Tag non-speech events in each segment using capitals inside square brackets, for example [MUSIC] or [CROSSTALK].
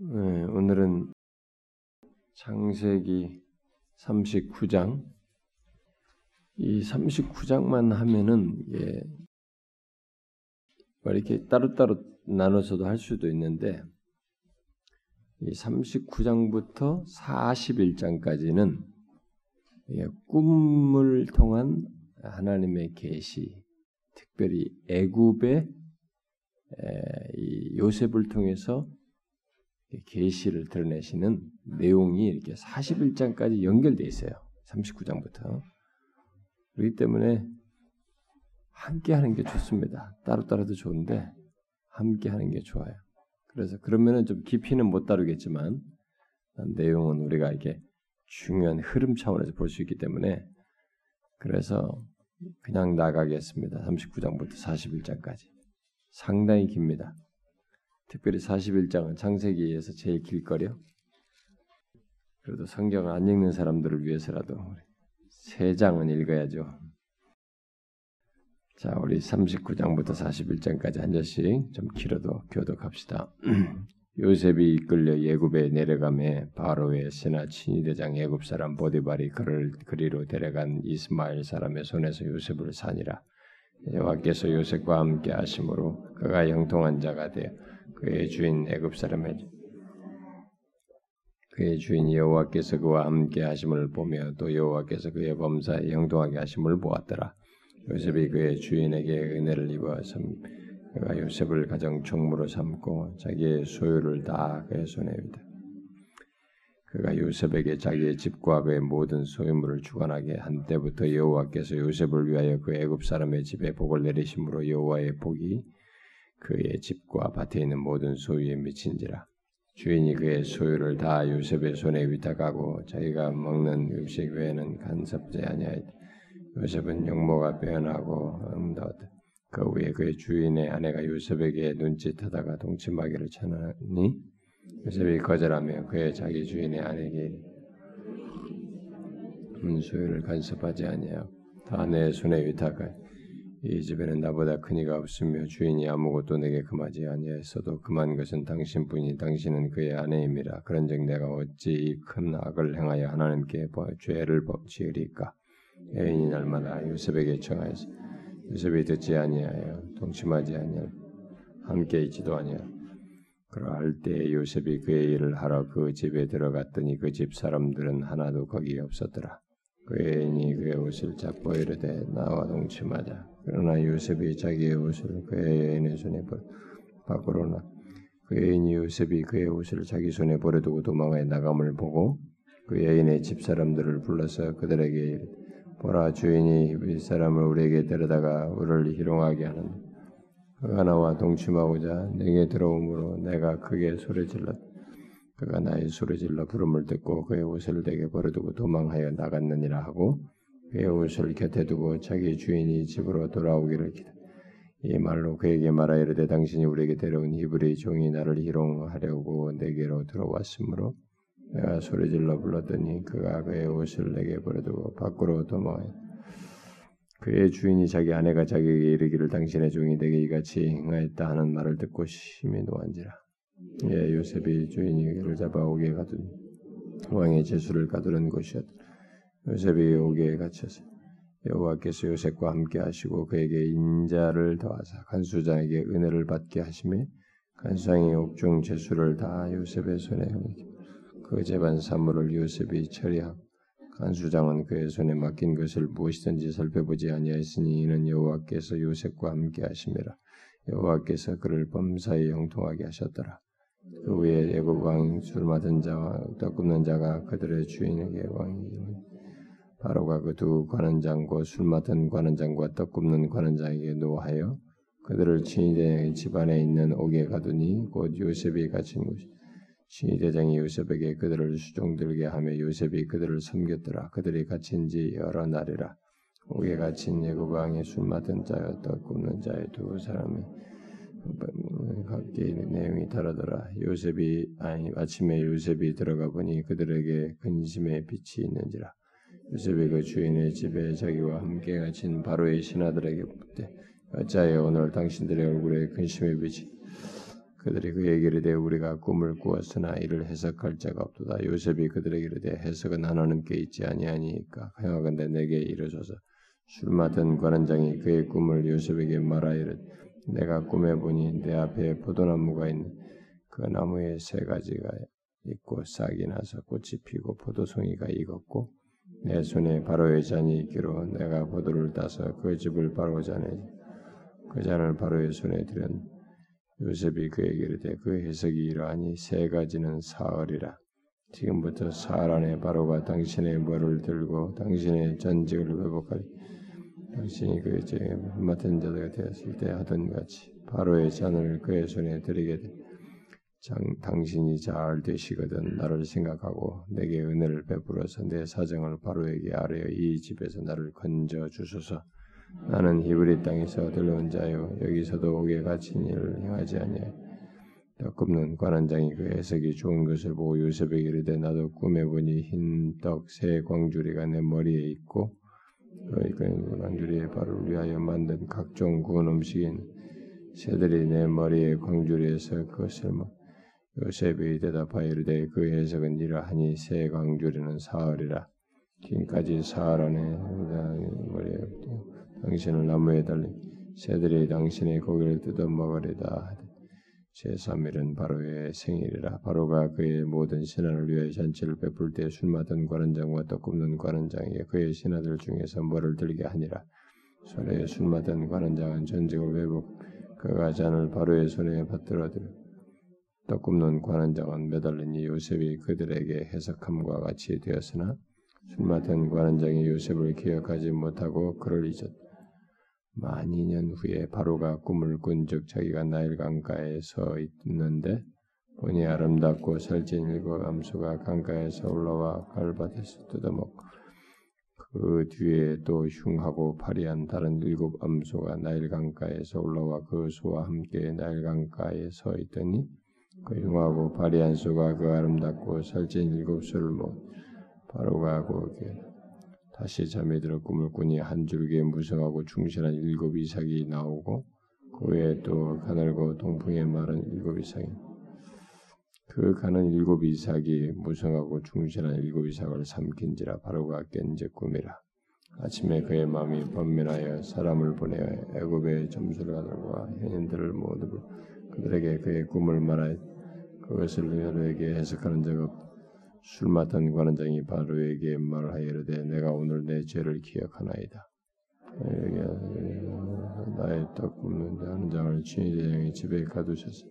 네, 오늘은 창세기 39장. 이 39장만 하면은 예, 뭐 이렇게 따로따로 나눠서도 할 수도 있는데 이 39장부터 41장까지는 예, 꿈을 통한 하나님의 계시, 특별히 애굽의 이 요셉을 통해서 계시를 드러내시는 내용이 이렇게 41장까지 연결되어 있어요. 39장부터. 그렇기 때문에 함께 하는 게 좋습니다. 따로따로도 좋은데 함께 하는 게 좋아요. 그래서 그러면은 좀 깊이는 못 다루겠지만 내용은 우리가 이렇게 중요한 흐름 차원에서 볼 수 있기 때문에 그래서 그냥 나가겠습니다. 39장부터 41장까지. 상당히 깁니다. 특별히 41장은 창세기에서 제일 길거려. 그래도 성경을 안 읽는 사람들을 위해서라도 세 장은 읽어야죠. 자, 우리 39장부터 41장까지 한 절씩 좀 길어도 교독합시다. [CLEARS THROAT] 요셉이 이끌려 예굽에 내려가매 바로의 신하 친위대장 예굽 사람 보디발이 그를 그리로 데려간 이스마엘 사람의 손에서 요셉을 산이라. 여호와께서 요셉과 함께 하심으로 그가 형통한 자가 되어 그의 주인 애굽 사람의 그의 주인 여호와께서 그와 함께 하심을 보며 또 여호와께서 그의 범사에 형통하게 하심을 보았더라. 요셉이 그의 주인에게 은혜를 입어 섬 그가 요셉을 가정 총무로 삼고 자기의 소유를 다 그의 손에 위다. 그가 요셉에게 자기의 집과 그의 모든 소유물을 주관하게 한 때부터 여호와께서 요셉을 위하여 그 애굽 사람의 집에 복을 내리심으로 여호와의 복이 그의 집과 밭에 있는 모든 소유에 미친지라. 주인이 그의 소유를 다 요셉의 손에 위탁하고 자기가 먹는 음식 외에는 간섭지 아니하였다. 요셉은 영모가 변하고 응답하다. 그 후에 그의 주인의 아내가 요셉에게 눈짓하다가 동침하기를 전하니 요셉이 거절하며 그의 자기 주인의 아내에게 문소유를 간섭하지 아니하여 다내 손에 위탁하여 이 집에는 나보다 큰 이가 없으며 주인이 아무것도 내게 금하지 아니하였어도 금한 것은 당신뿐이 당신은 그의 아내임이라. 그런즉 내가 어찌 이 큰 악을 행하여 하나님께 죄를 범지으리까? 여인이 날마다 요셉에게 청하여서 요셉이 듣지 아니하여 동침하지 아니하여 함께 있지도 아니하여 그러할 때 요셉이 그의 일을 하러 그 집에 들어갔더니 그 집 사람들은 하나도 거기 없었더라. 그의 애인이 그의 옷을 잡고 이르되 나와 동침하자. 그러나 요셉이 자기의 옷을 그의 애인의 손에 밖으로 나. 그의 애인이 요셉이 그의 옷을 자기 손에 버려두고 도망하여 나감을 보고 그의 애인의 집 사람들을 불러서 그들에게 보라 주인이 이 사람을 우리에게 데려다가 우리를 희롱하게 하는 그가 나와 동침하고자 내게 들어오므로 내가 크게 소리질렀 그가 나의 소리질러 부름을 듣고 그의 옷을 내게 버려두고 도망하여 나갔느니라 하고 그의 옷을 곁에 두고 자기 주인이 집으로 돌아오기를 기다. 이 말로 그에게 말하 이르되 당신이 우리에게 데려온 히브리 종이 나를 희롱하려고 내게로 들어왔으므로 내가 소리질러 불렀더니 그가 그의 옷을 내게 버려두고 밖으로 도망하여 그의 주인이 자기 아내가 자기에게 이르기를 당신의 종이 내게 이같이 행하였다 하는 말을 듣고 심히 노한지라. 예, 요셉이 주인이 그를 잡아 오게 가둔 왕의 제수를 가두는 곳이었다. 요셉이 오게 갇혀서 여호와께서 요셉과 함께 하시고 그에게 인자를 더하사 간수장에게 은혜를 받게 하심에 간수장이 옥중 제수를 다 요셉의 손에 그 재반 사물을 요셉이 처리하고 간수장은 그의 손에 맡긴 것을 무엇이든지 살펴보지 아니하였으니 이는 여호와께서 요셉과 함께 하심이라 여호와께서 그를 범사에 형통하게 하셨더라. 그 후에 애굽 왕술 맡은 자와 떡 굽는 자가 그들의 주인에게 왕이 바로가 그 두 관원장과 술 맡은 관원장과 떡 굽는 관원장에게 노하여 그들을 친위대 집안에 있는 옥에 가두니 곧 요셉이 갇힌 곳이 신이 대장이 요셉에게 그들을 수종들게 하며 요셉이 그들을 섬겼더라. 그들이 갇힌 지 여러 날이라. 옥에 갇힌 예굽 왕의 술 맡은 자였다. 굽는 자의 두 사람이 각기 내용이 다르더라. 요셉이 아니 아침에 요셉이 들어가 보니 그들에게 근심의 빛이 있는지라. 요셉이 그 주인의 집에 자기와 함께 갇힌 바로의 신하들에게 묻되 어찌하여 오늘 당신들의 얼굴에 근심의 빛이 그들이 그에게 이르되 우리가 꿈을 꾸었으나 이를 해석할 자가 없도다. 요셉이 그들에게 이르되 해석은 하나님께 있지 아니하니까 행하건대 내게 이르소서. 술 맡은 관원장이 그의 꿈을 요셉에게 말하이르 내가 꿈에 보니 내 앞에 포도나무가 있는 그 나무에 세 가지가 있고 싹이 나서 꽃이 피고 포도송이가 익었고 내 손에 바로의 잔이 있기로 내가 포도를 따서 그 집을 바로 잔에 그 잔을 바로의 손에 들은 요셉이 그에게 이르되 그 해석이 이러하니 세 가지는 사흘이라. 지금부터 사흘 안에 바로가 당신의 머리를 들고 당신의 전직을 회복하리 당신이 그 이제 맡은 자가 되었을 때 하던 같이 바로의 잔을 그의 손에 드리게 되 장, 당신이 잘 되시거든 나를 생각하고 내게 은혜를 베풀어서 내 사정을 바로에게 아뢰어 이 집에서 나를 건져 주소서. 나는 히브리 땅에서 들러온 자요 여기서도 옥에 갇힌 일을 행하지 아니하여 떡 굽는 관원장이 그 해석이 좋은 것을 보고 요셉에게 이르되 나도 꿈에 보니 흰떡세 광주리가 내 머리에 있고 그 광주리의 발을 위하여 만든 각종 구운 음식인 새들이 내 머리에 광주리에서 그것을 먹 요셉이 대답하여 이르되 그 해석은 이러하니 새 광주리는 사흘이라. 지금까지 사흘 안에 머리에 당신을 나무에 달린 새들이 당신의 고기를 뜯어 먹으리다 제3일은 바로의 생일이라 바로가 그의 모든 신하를 위하여 잔치를 베풀 때술 맡은 관원장과 떡 굽는 관원장에게 그의 신하들 중에서 뭐를 들게 하니라 손에 술 맡은 관원장은 전직을 회복 그가 잔을 바로의 손에 받들어들어 떡 굽는 관원장은 매달리니 요셉이 그들에게 해석함과 같이 되었으나 술 맡은 관원장이 요셉을 기억하지 못하고 그를 잊었다. 만 2년 후에 바로가 꿈을 꾼즉 자기가 나일 강가에 서 있는데 보니 아름답고 살찐 일곱 암수가 강가에서 올라와 갈밭에서 뜯어먹고 그 뒤에 또 흉하고 파리한 다른 일곱 암소가 나일 강가에서 올라와 그 소와 함께 나일 강가에 서 있더니 그 흉하고 파리한 소가 그 아름답고 살찐 일곱 소를 먹 바로가 거기에 다시 잠에 들어 꿈을 꾸니 한 줄기에 무성하고 충실한 일곱 이삭이 나오고 그 외에 또 가늘고 동풍에 마른 일곱 이삭이 그 가는 일곱 이삭이 무성하고 충실한 일곱 이삭을 삼킨지라 바로가 깬즉 꿈이라 아침에 그의 마음이 번민하여 사람을 보내어 애굽의 점술가들과 현인들을 모두 그들에게 그의 꿈을 말하여 그것을 너에게 해석하는 적 없다. 술 맡은 관원장이 바로에게 말하여 이르되 내가 오늘 내 죄를 기억하나이다. 나의 떡 굽는 한 장을 친위대장의 집에 가두셨으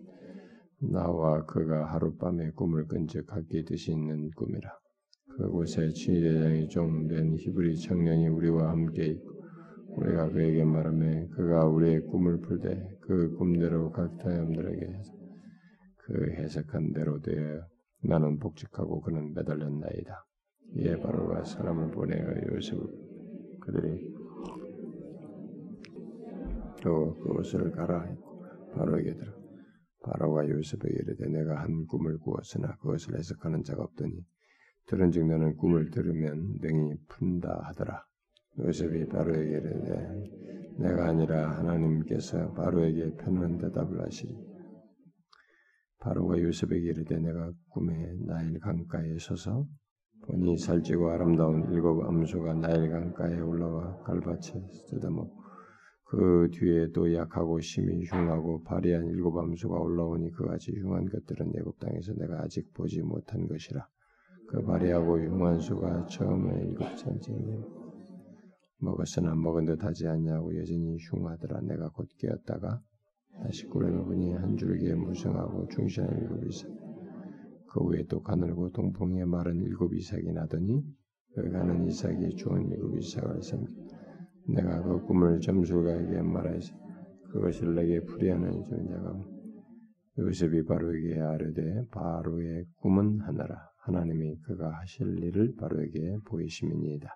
나와 그가 하룻밤에 꿈을 끈적 각기 뜻이 있는 꿈이라. 그곳에 친위대장이 좀 된 히브리 청년이 우리와 함께 있고 우리가 그에게 말하며 그가 우리의 꿈을 풀되 그 꿈대로 각 사람들에게 그 해석한 대로 되어 나는 복직하고 그는 매달렸나이다. 이에 바로가 사람을 보내어 요셉을 그들이 또 그것을 가라 했고 바로에게 들어 바로가 요셉에게 이르되 내가 한 꿈을 꾸었으나 그것을 해석하는 자가 없더니 들은즉 너는 꿈을 들으면 능히 푼다 하더라. 요셉이 바로에게 이르되 내가 아니라 하나님께서 바로에게 편한 대답을 하시리. 바로가 요셉에게 이르되 내가 꿈에 나일 강가에 서서 보니 살찌고 아름다운 일곱 암소가 나일 강가에 올라와 갈밭에 뜯어먹고 그 뒤에 또 약하고 심히 흉하고 발이한 일곱 암소가 올라오니 그같이 흉한 것들은 애굽 땅에서 내가 아직 보지 못한 것이라. 그 발이하고 흉한 수가 처음에 일곱 잔째에 먹었으나 먹은 듯 하지 않냐고 여전히 흉하더라. 내가 곧 깨었다가 꾸려내 보니 한 줄기에 무성하고 충실한 일곱 이삭 그 위에 또 가늘고 동풍에 마른 일곱 이삭이 나더니 그 가는 이삭이 좋은 일곱 이삭을 삼기 내가 그 꿈을 점술가에게 말하여서 그것을 내게 풀이하는 존자가 요셉이 바로에게 아뢰되 바로의 꿈은 하나라. 하나님이 그가 하실 일을 바로에게 보이심이니이다.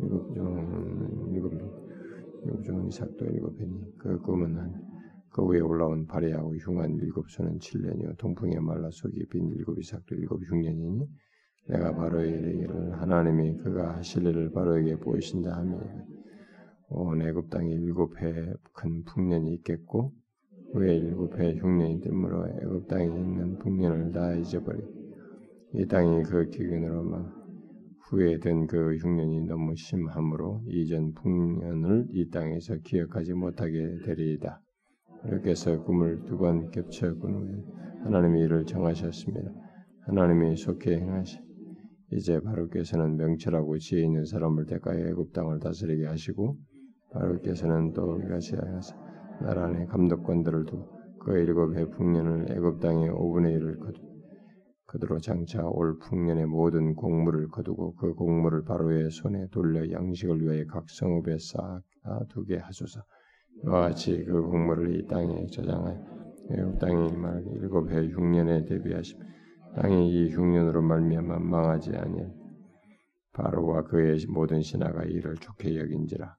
일곱 종 일곱 일곱 종 이삭도 일곱 해니 그 꿈은 하나 그 위에 올라온 발해하고 흉한 일곱 손은 칠년이요. 동풍에 말라 속이 빈 일곱 이삭도 일곱 흉년이니 내가 바로에 이르기를 하나님이 그가 하실 일을 바로에게 보이신다 하며 온 애굽 땅에 일곱 해 큰 풍년이 있겠고 후에 일곱 해 흉년이 뜸으로 애굽 땅에 있는 풍년을 다 잊어버리. 이 땅이 그 기근으로 막 후에 된그 흉년이 너무 심함으로 이전 풍년을 이 땅에서 기억하지 못하게 되리이다. 이렇게 해서 꿈을 두 번 겹쳐 꾼 후에 하나님이 이를 정하셨습니다. 하나님이 속히 행하시 이제 바로께서는 명철하고 지혜 있는 사람을 대가해 애굽 땅을 다스리게 하시고 바로께서는 또 이같이 하사 나라 안에 감독관들을 두고 그 일곱 해 풍년을 애굽 땅의 5분의 1을 거두 그대로 장차 올 풍년의 모든 곡물을 거두고 그 곡물을 바로의 손에 돌려 양식을 위하여 각 성읍에 쌓아 두게 하소서. 이와 같이 그 곡물을 이 땅에 저장하여 땅이 말 일곱 해 흉년에 대비하심. 땅이 이 흉년으로 말미암아 망하지 아니할 바로와 그의 모든 신하가 이를 좋게 여긴지라.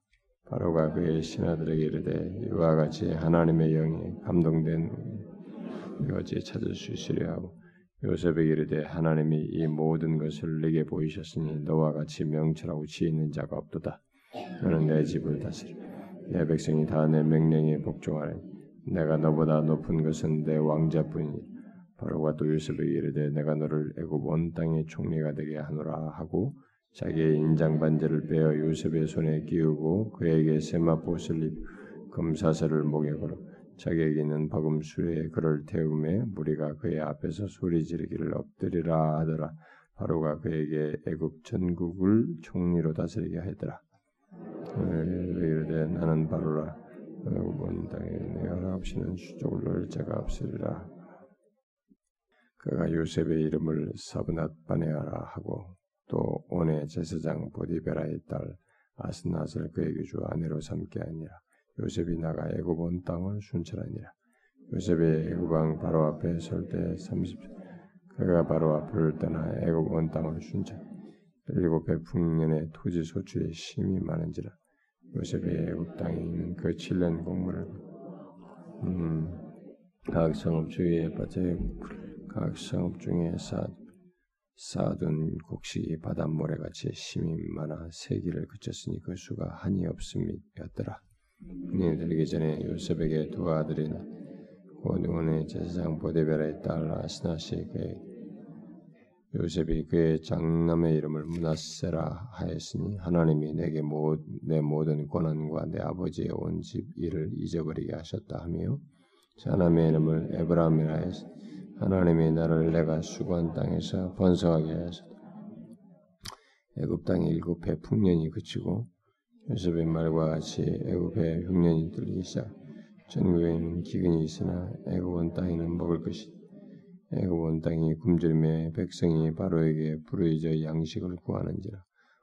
바로가 그의 신하들에게 이르되 이와 같이 하나님의 영이 감동된 어찌 찾을 수 있으려 하고 요셉에게 이르되 하나님이 이 모든 것을 내게 보이셨으니 너와 같이 명철하고 지혜 있는 자가 없도다. 너는 내 집을 다스리 내 백성이 다 내 명령에 복종하리. 내가 너보다 높은 것은 내 왕자뿐이니 바로가 또 요셉에게 이르되 내가 너를 애굽 온 땅의 총리가 되게 하노라 하고 자기의 인장 반지를 빼어 요셉의 손에 끼우고 그에게 세마포옷을 입 금사슬을 목에 걸어 자기에게 있는 버금수에 그를 태우매 무리가 그의 앞에서 소리 지르기를 엎드리라 하더라. 바로가 그에게 애굽 전국을 총리로 다스리게 하더라 이르되 나는 바로라. 온 땅에 내가 없이는 수족을 넣을 자가 없으리라. 그가 요셉의 이름을 사브낫 바네아라 하고 또 온의 제사장 보디베라의 딸 아스낫을 그에게 주 아내로 삼게 아니라. 요셉이 나가 애굽 온 땅을 순찰하니라. 요셉이 애굽 왕 바로 앞에 설 때 30, 그가 바로 앞을 떠나 애굽 온 땅을 순찰. 일곱 해 풍년의 토지 소출이 심이 많은지라 요셉이 애굽 땅에 있는 그 칠년 곡물을 음, 각 성읍 주위에 밭에 각 성읍 중에 쌓, 쌓아둔 곡식이 바닷모래같이 심이 많아 세기를 그쳤으니 그 수가 한이 없음이었더라. 이 들기 전에 요셉에게 두 아들이 고온의 제사장 보데베라의 딸 아스나시 그의 요셉이 그의 장남의 이름을 문하세라 하였으니 하나님이 내게 모, 내 모든 권한과 내 아버지의 온 집 일을 잊어버리게 하셨다 하며 자남의 이름을 에브라임이라 하였으니 하나님이 나를 내가 수고한 땅에서 번성하게 하셨다. 애굽 땅의 일곱 해 풍년이 그치고 요셉의 말과 같이 애굽의 흉년이 들기 시작. 전국에 있는 기근이 있으나 애굽 온 땅에는 먹을 것이. 애굽 온 땅이 굶주림에 백성이 바로에게 부르짖어 양식을 구하는지라.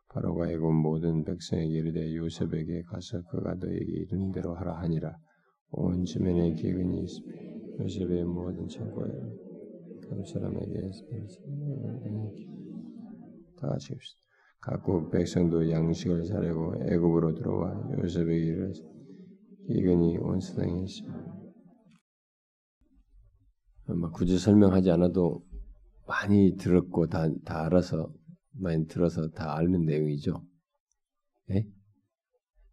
바로가 애굽 모든 백성에게 이르되 요셉에게 가서 그가 너에게 이른 대로 하라 하니라. 온 지면에 기근이 있으며 요셉의 모든 창고에 각 사람에게 다 같이 합시다. 각국 백성도 양식을 사려고 애굽으로 들어와 요셉에게 이르 기근이 온 세상에 있습니다. 아마 굳이 설명하지 않아도 많이 들었고 다, 다 알아서 많이 들어서 다 아는 내용이죠. 네?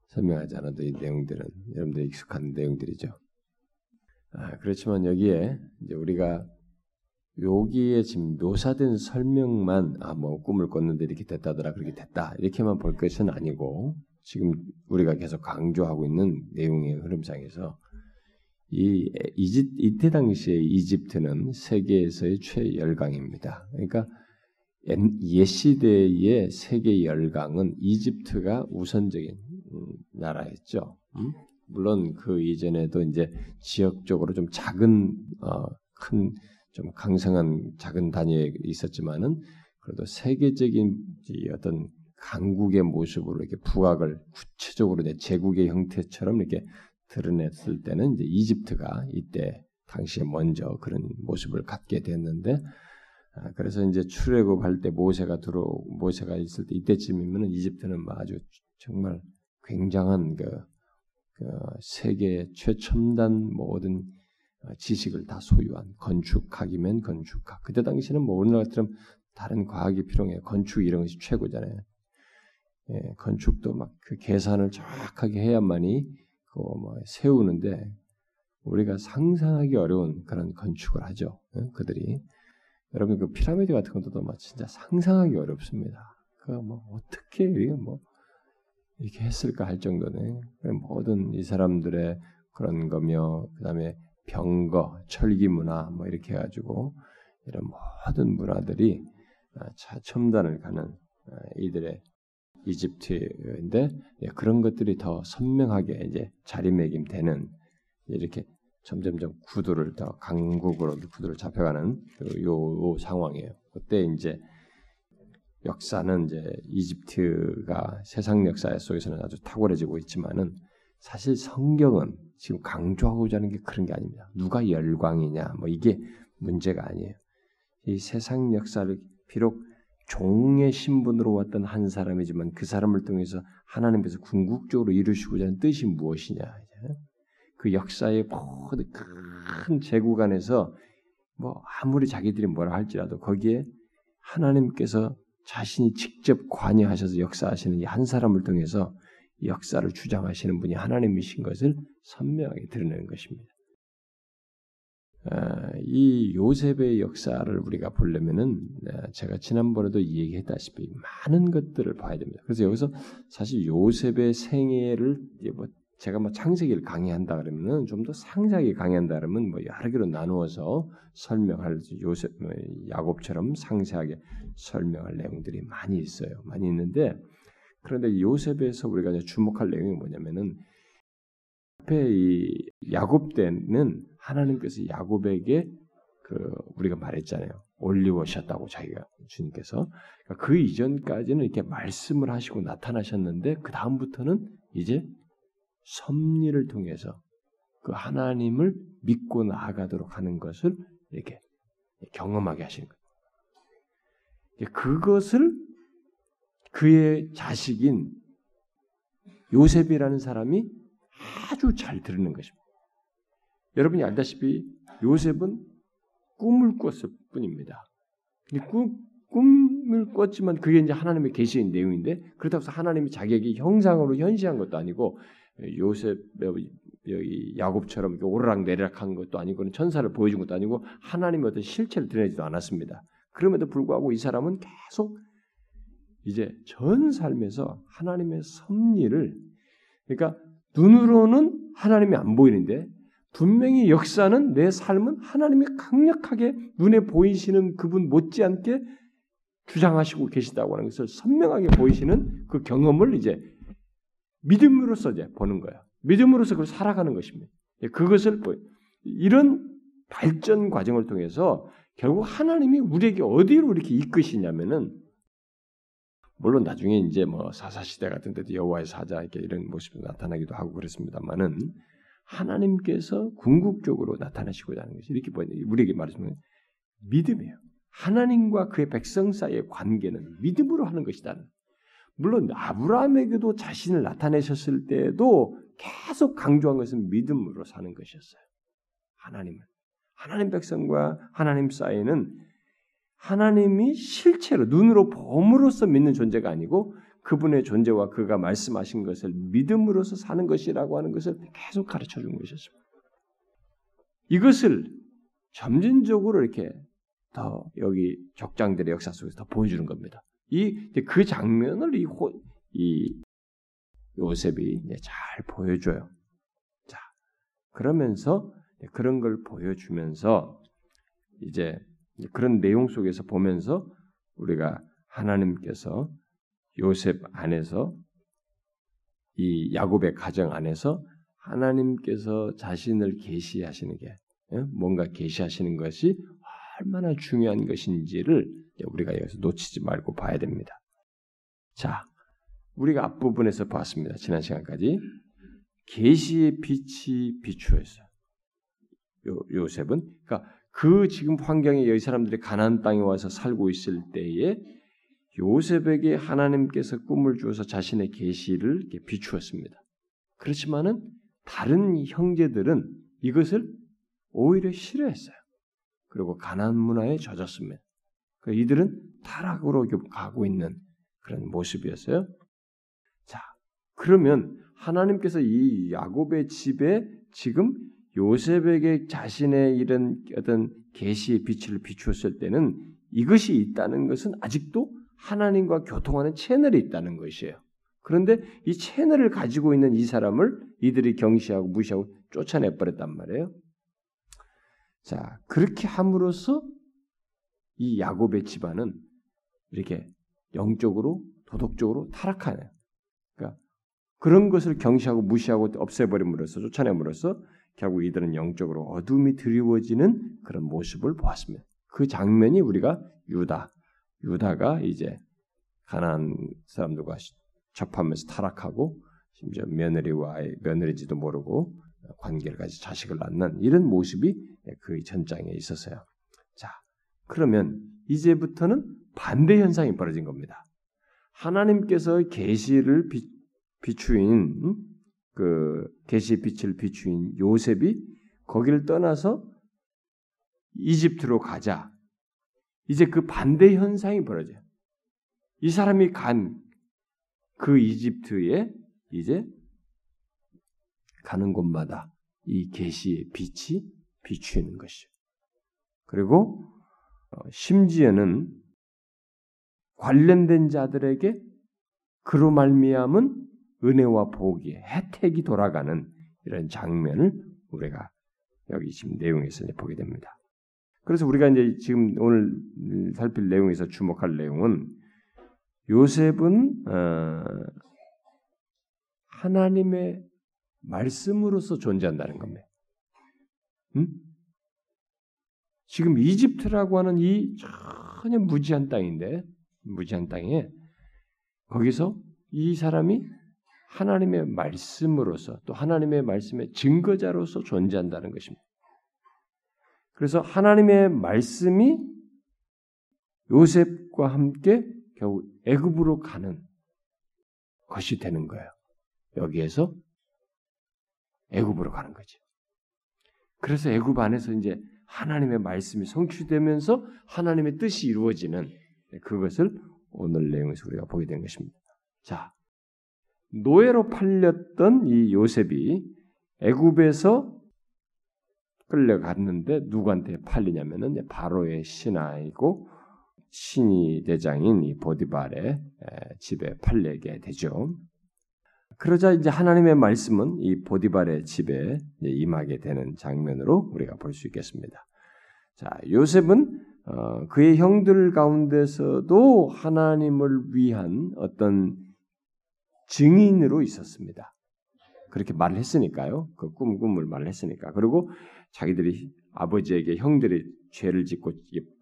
설명하지 않아도 이 내용들은 여러분들 익숙한 내용들이죠. 아, 그렇지만 여기에 이제 우리가 여기에 지금 묘사된 설명만 아 뭐 꿈을 꿨는데 이렇게 됐다더라 그렇게 됐다 이렇게만 볼 것은 아니고 지금 우리가 계속 강조하고 있는 내용의 흐름상에서 이 이집 이때 당시에 이집트는 세계에서의 최열강입니다. 그러니까 옛 시대의 세계 열강은 이집트가 우선적인 음, 나라였죠. 음? 물론 그 이전에도 이제 지역적으로 좀 작은 어, 큰 좀 강성한 작은 단위에 있었지만은 그래도 세계적인 어떤 강국의 모습으로 이렇게 부각을 구체적으로 내 제국의 형태처럼 이렇게 드러냈을 때는 이제 이집트가 이때 당시에 먼저 그런 모습을 갖게 됐는데 아, 그래서 이제 출애굽할 때 모세가 들어 모세가 있을 때 이때쯤이면은 이집트는 뭐 아주 정말 굉장한 그 그 세계 최첨단 모든 지식을 다 소유한 건축학이면 건축학. 그때 당시는 뭐 우리나라처럼 다른 과학이 필요해 건축 이런 것이 최고잖아요. 예, 건축도 막 그 계산을 정확하게 해야만이 그 뭐 세우는데 우리가 상상하기 어려운 그런 건축을 하죠. 그들이 여러분 그 피라미드 같은 것도 막 진짜 상상하기 어렵습니다. 그뭐 어떻게 이게 뭐 이렇게 했을까 할 정도네. 모든 이 사람들의 그런 거며 그다음에 병거, 철기 문화 뭐 이렇게 해가지고 이런 모든 문화들이 첨단을 가는 이들의 이집트인데 예, 그런 것들이 더 선명하게 이제 자리매김되는 이렇게 점점점 구도를 더 강국으로 구도를 잡혀가는 그 요, 요 상황이에요. 그때 이제 역사는 이제 이집트가 세상 역사 속에서는 아주 탁월해지고 있지만은 사실 성경은 지금 강조하고자 하는 게 그런 게 아닙니다. 누가 열광이냐 뭐 이게 문제가 아니에요. 이 세상 역사를 비록 종의 신분으로 왔던 한 사람이지만 그 사람을 통해서 하나님께서 궁극적으로 이루시고자 하는 뜻이 무엇이냐. 그 역사의 모든 큰 제국 안에서 뭐 아무리 자기들이 뭐라 할지라도 거기에 하나님께서 자신이 직접 관여하셔서 역사하시는 이 한 사람을 통해서 역사를 주장하시는 분이 하나님이신 것을 선명하게 드러내는 것입니다. 아, 이 요셉의 역사를 우리가 보려면은 아, 제가 지난번에도 얘기했다시피 많은 것들을 봐야 됩니다. 그래서 여기서 사실 요셉의 생애를 뭐 제가 뭐 창세기를 강의한다 그러면은 좀 더 상세하게 강의한다 그러면 뭐 여러 개로 나누어서 설명할 요셉 뭐 야곱처럼 상세하게 설명할 내용들이 많이 있어요. 많이 있는데 그런데 요셉에서 우리가 주목할 내용이 뭐냐면은 앞에 이 야곱 때는 하나님께서 야곱에게 그 우리가 말했잖아요. 올리워셨다고 자기가 주님께서 그러니까 그 이전까지는 이렇게 말씀을 하시고 나타나셨는데 그 다음부터는 이제 섭리를 통해서 그 하나님을 믿고 나아가도록 하는 것을 이렇게 경험하게 하시는 거예요. 그것을 그의 자식인 요셉이라는 사람이 아주 잘 들는 것입니다. 여러분이 알다시피 요셉은 꿈을 꿨을 뿐입니다. 꿈, 꿈을 꿨지만 그게 이제 하나님의 계시인 내용인데 그렇다고 해서 하나님이 자기에게 형상으로 현시한 것도 아니고 요셉 여기 야곱처럼 오르락 내리락한 것도 아니고 천사를 보여준 것도 아니고 하나님의 어떤 실체를 드러내지도 않았습니다. 그럼에도 불구하고 이 사람은 계속 이제 전 삶에서 하나님의 섭리를 그러니까 눈으로는 하나님이 안 보이는데 분명히 역사는 내 삶은 하나님이 강력하게 눈에 보이시는 그분 못지않게 주장하시고 계시다고 하는 것을 선명하게 보이시는 그 경험을 이제 믿음으로써 이제 보는 거야. 믿음으로써 그걸 살아가는 것입니다. 예, 그것을 이런 발전 과정을 통해서 결국 하나님이 우리에게 어디로 이렇게 이끄시냐면은 물론 나중에 이제 뭐 사사 시대 같은 데도 여호와의 사자 이렇게 이런 모습이 나타나기도 하고 그렇습니다만은 하나님께서 궁극적으로 나타나시고자 하는 것이 이렇게 우리에게 말하자면 믿음이에요. 하나님과 그의 백성 사이의 관계는 믿음으로 하는 것이다. 물론 아브라함에게도 자신을 나타내셨을 때도 계속 강조한 것은 믿음으로 사는 것이었어요. 하나님을 하나님 백성과 하나님 사이에는 하나님이 실체로 눈으로 봄으로써 믿는 존재가 아니고 그분의 존재와 그가 말씀하신 것을 믿음으로써 사는 것이라고 하는 것을 계속 가르쳐 준 것이었습니다. 이것을 점진적으로 이렇게 더 여기 족장들의 역사 속에서 더 보여주는 겁니다. 이 그 장면을 이, 호, 이 요셉이 잘 보여줘요. 자 그러면서 그런 걸 보여주면서 이제 그런 내용 속에서 보면서 우리가 하나님께서 요셉 안에서 이 야곱의 가정 안에서 하나님께서 자신을 계시하시는 게 예? 뭔가 계시하시는 것이 얼마나 중요한 것인지를 우리가 여기서 놓치지 말고 봐야 됩니다. 자, 우리가 앞부분에서 봤습니다. 지난 시간까지 계시의 빛이 비추어있어요. 요, 요셉은 그러니까 그 지금 환경에 이 사람들이 가나안 땅에 와서 살고 있을 때에 요셉에게 하나님께서 꿈을 주어서 자신의 계시를 비추었습니다. 그렇지만은 다른 형제들은 이것을 오히려 싫어했어요. 그리고 가난 문화에 젖었습니다. 그 이들은 타락으로 가고 있는 그런 모습이었어요. 자, 그러면 하나님께서 이 야곱의 집에 지금 요셉에게 자신의 이런 어떤 계시의 빛을 비추었을 때는 이것이 있다는 것은 아직도 하나님과 교통하는 채널이 있다는 것이에요. 그런데 이 채널을 가지고 있는 이 사람을 이들이 경시하고 무시하고 쫓아내 버렸단 말이에요. 자, 그렇게 함으로써 이 야곱의 집안은 이렇게 영적으로 도덕적으로 타락하네. 그러니까 그런 것을 경시하고 무시하고 없애버림으로써 쫓아냄으로써 결국 이들은 영적으로 어둠이 드리워지는 그런 모습을 보았습니다. 그 장면이 우리가 유다, 유다가 이제 가난 사람들과 접하면서 타락하고 심지어 며느리와 며느리지도 모르고 관계를 가지 자식을 낳는 이런 모습이 그 전장에 있었어요. 자, 그러면 이제부터는 반대 현상이 벌어진 겁니다. 하나님께서 계시를 비추인 그 계시 빛을 비추인 요셉이 거기를 떠나서 이집트로 가자. 이제 그 반대 현상이 벌어져요. 이 사람이 간 그 이집트에 이제 가는 곳마다 이 계시의 빛이 비추이는 것이죠. 그리고 어, 심지어는 관련된 자들에게 그로 말미암은 은혜와 복이 혜택이 돌아가는 이런 장면을 우리가 여기 지금 내용에서 보게 됩니다. 그래서 우리가 이제 지금 오늘 살필 내용에서 주목할 내용은 요셉은 어, 하나님의 말씀으로서 존재한다는 겁니다. 음? 지금 이집트라고 하는 이 전혀 무지한 땅인데 무지한 땅에 거기서 이 사람이 하나님의 말씀으로서 또 하나님의 말씀의 증거자로서 존재한다는 것입니다. 그래서 하나님의 말씀이 요셉과 함께 겨우 애굽으로 가는 것이 되는 거예요. 여기에서 애굽으로 가는 거지. 그래서 애굽 안에서 이제 하나님의 말씀이 성취되면서 하나님의 뜻이 이루어지는 그것을 오늘 내용에서 우리가 보게 된 것입니다. 자, 노예로 팔렸던 이 요셉이 애굽에서 끌려갔는데 누구한테 팔리냐면은 바로의 신하이고 신이 대장인 이 보디발의 집에 팔리게 되죠. 그러자 이제 하나님의 말씀은 이 보디발의 집에 임하게 되는 장면으로 우리가 볼 수 있겠습니다. 자, 요셉은 어, 그의 형들 가운데서도 하나님을 위한 어떤 증인으로 있었습니다. 그렇게 말을 했으니까요. 그 꿈, 꿈을 말을 했으니까. 그리고 자기들이 아버지에게 형들이 죄를 짓고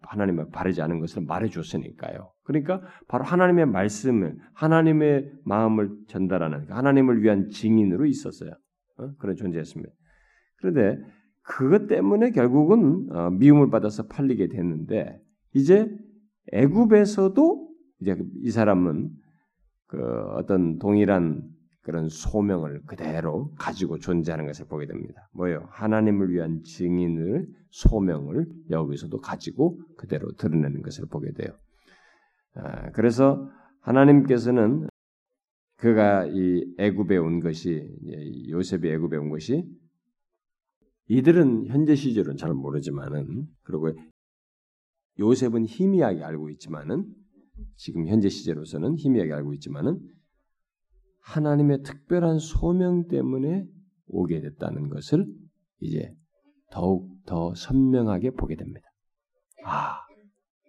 하나님을 바르지 않은 것을 말해줬으니까요. 그러니까 바로 하나님의 말씀을, 하나님의 마음을 전달하는, 하나님을 위한 증인으로 있었어요. 어? 그런 존재였습니다. 그런데 그것 때문에 결국은 어, 미움을 받아서 팔리게 됐는데, 이제 애굽에서도 이제 이 사람은 그 어떤 동일한 그런 소명을 그대로 가지고 존재하는 것을 보게 됩니다. 뭐요? 하나님을 위한 증인을 소명을 여기서도 가지고 그대로 드러내는 것을 보게 돼요. 아, 그래서 하나님께서는 그가 이 애굽에 온 것이 요셉이 애굽에 온 것이 이들은 현재 시절은 잘 모르지만은 그리고 요셉은 희미하게 알고 있지만은 지금 현재 시제로서는 희미하게 알고 있지만은 하나님의 특별한 소명 때문에 오게 됐다는 것을 이제 더욱 더 선명하게 보게 됩니다. 아,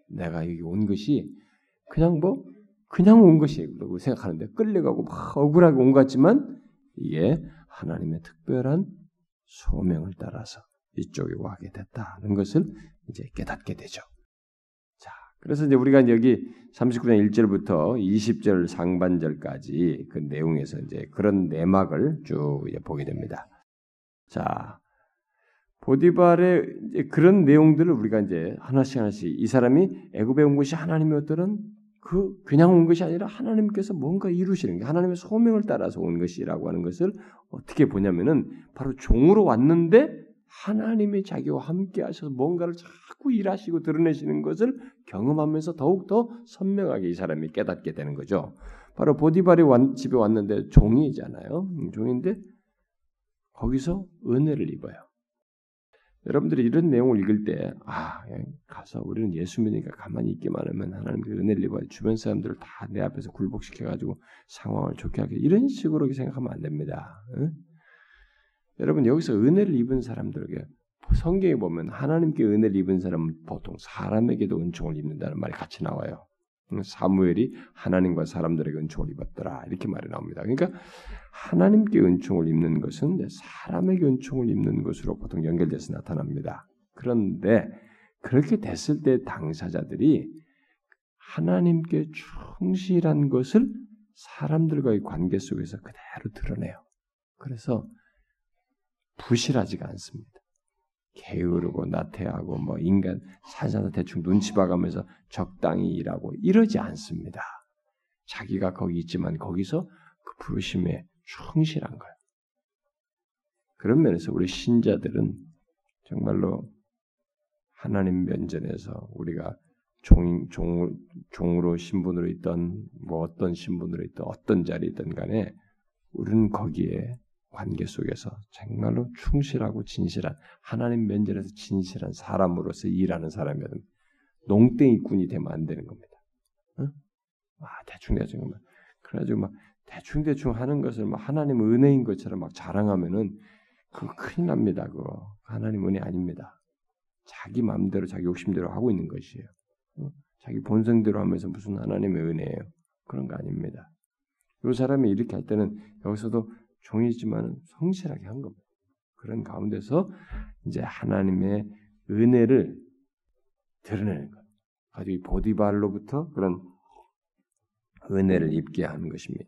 내가 여기 온 것이 그냥 뭐 그냥 온 것이라고 생각하는데 끌려가고 막 억울하게 온 것 같지만 이게 하나님의 특별한 소명을 따라서 이쪽에 와게 됐다는 것을 이제 깨닫게 되죠. 그래서 이제 우리가 여기 39장 1절부터 20절 상반절까지 그 내용에서 이제 그런 내막을 쭉 보게 됩니다. 자, 보디발의 그런 내용들을 우리가 이제 하나씩 하나씩 이 사람이 애굽에 온 것이 하나님의 어떤 그 그냥 온 것이 아니라 하나님께서 뭔가 이루시는 게 하나님의 소명을 따라서 온 것이라고 하는 것을 어떻게 보냐면은 바로 종으로 왔는데 하나님이 자기와 함께 하셔서 뭔가를 자꾸 일하시고 드러내시는 것을 경험하면서 더욱더 선명하게 이 사람이 깨닫게 되는 거죠. 바로 보디발이 집에 왔는데 종이잖아요. 음, 종인데 거기서 은혜를 입어요. 여러분들이 이런 내용을 읽을 때, 아, 가서 우리는 예수 믿으니까 가만히 있기만 하면 하나님 그 은혜를 입어 주변 사람들을 다 내 앞에서 굴복시켜가지고 상황을 좋게 하게 이런 식으로 생각하면 안 됩니다. 응? 여러분 여기서 은혜를 입은 사람들에게 성경에 보면 하나님께 은혜를 입은 사람은 보통 사람에게도 은총을 입는다는 말이 같이 나와요. 사무엘이 하나님과 사람들에게 은총을 입었더라 이렇게 말이 나옵니다. 그러니까 하나님께 은총을 입는 것은 사람에게 은총을 입는 것으로 보통 연결돼서 나타납니다. 그런데 그렇게 됐을 때 당사자들이 하나님께 충실한 것을 사람들과의 관계 속에서 그대로 드러내요. 그래서 부실하지가 않습니다. 게으르고 나태하고 뭐 인간 살살다 대충 눈치 봐가면서 적당히 일하고 이러지 않습니다. 자기가 거기 있지만 거기서 그 부르심에 충실한 거예요. 그런 면에서 우리 신자들은 정말로 하나님 면전에서 우리가 종, 종, 종으로 신분으로 있던 뭐 어떤 신분으로 있던 어떤 자리에 간에 우리는 거기에 관계 속에서 정말로 충실하고 진실한 하나님 면전에서 진실한 사람으로서 일하는 사람이면 농땡이꾼이 되면 안 되는 겁니다. 어? 아 대충 대충 막 그래가지고 막 대충 대충 하는 것을 막 하나님 은혜인 것처럼 막 자랑하면은 그거 큰일 납니다. 그거 하나님 은혜 아닙니다. 자기 마음대로 자기 욕심대로 하고 있는 것이에요. 어? 자기 본성대로 하면서 무슨 하나님의 은혜예요? 그런 거 아닙니다. 이 사람이 이렇게 할 때는 여기서도 종이지만 성실하게 한 겁니다. 그런 가운데서 이제 하나님의 은혜를 드러내는 것. 아주 이 보디발로부터 그런 은혜를 입게 하는 것입니다.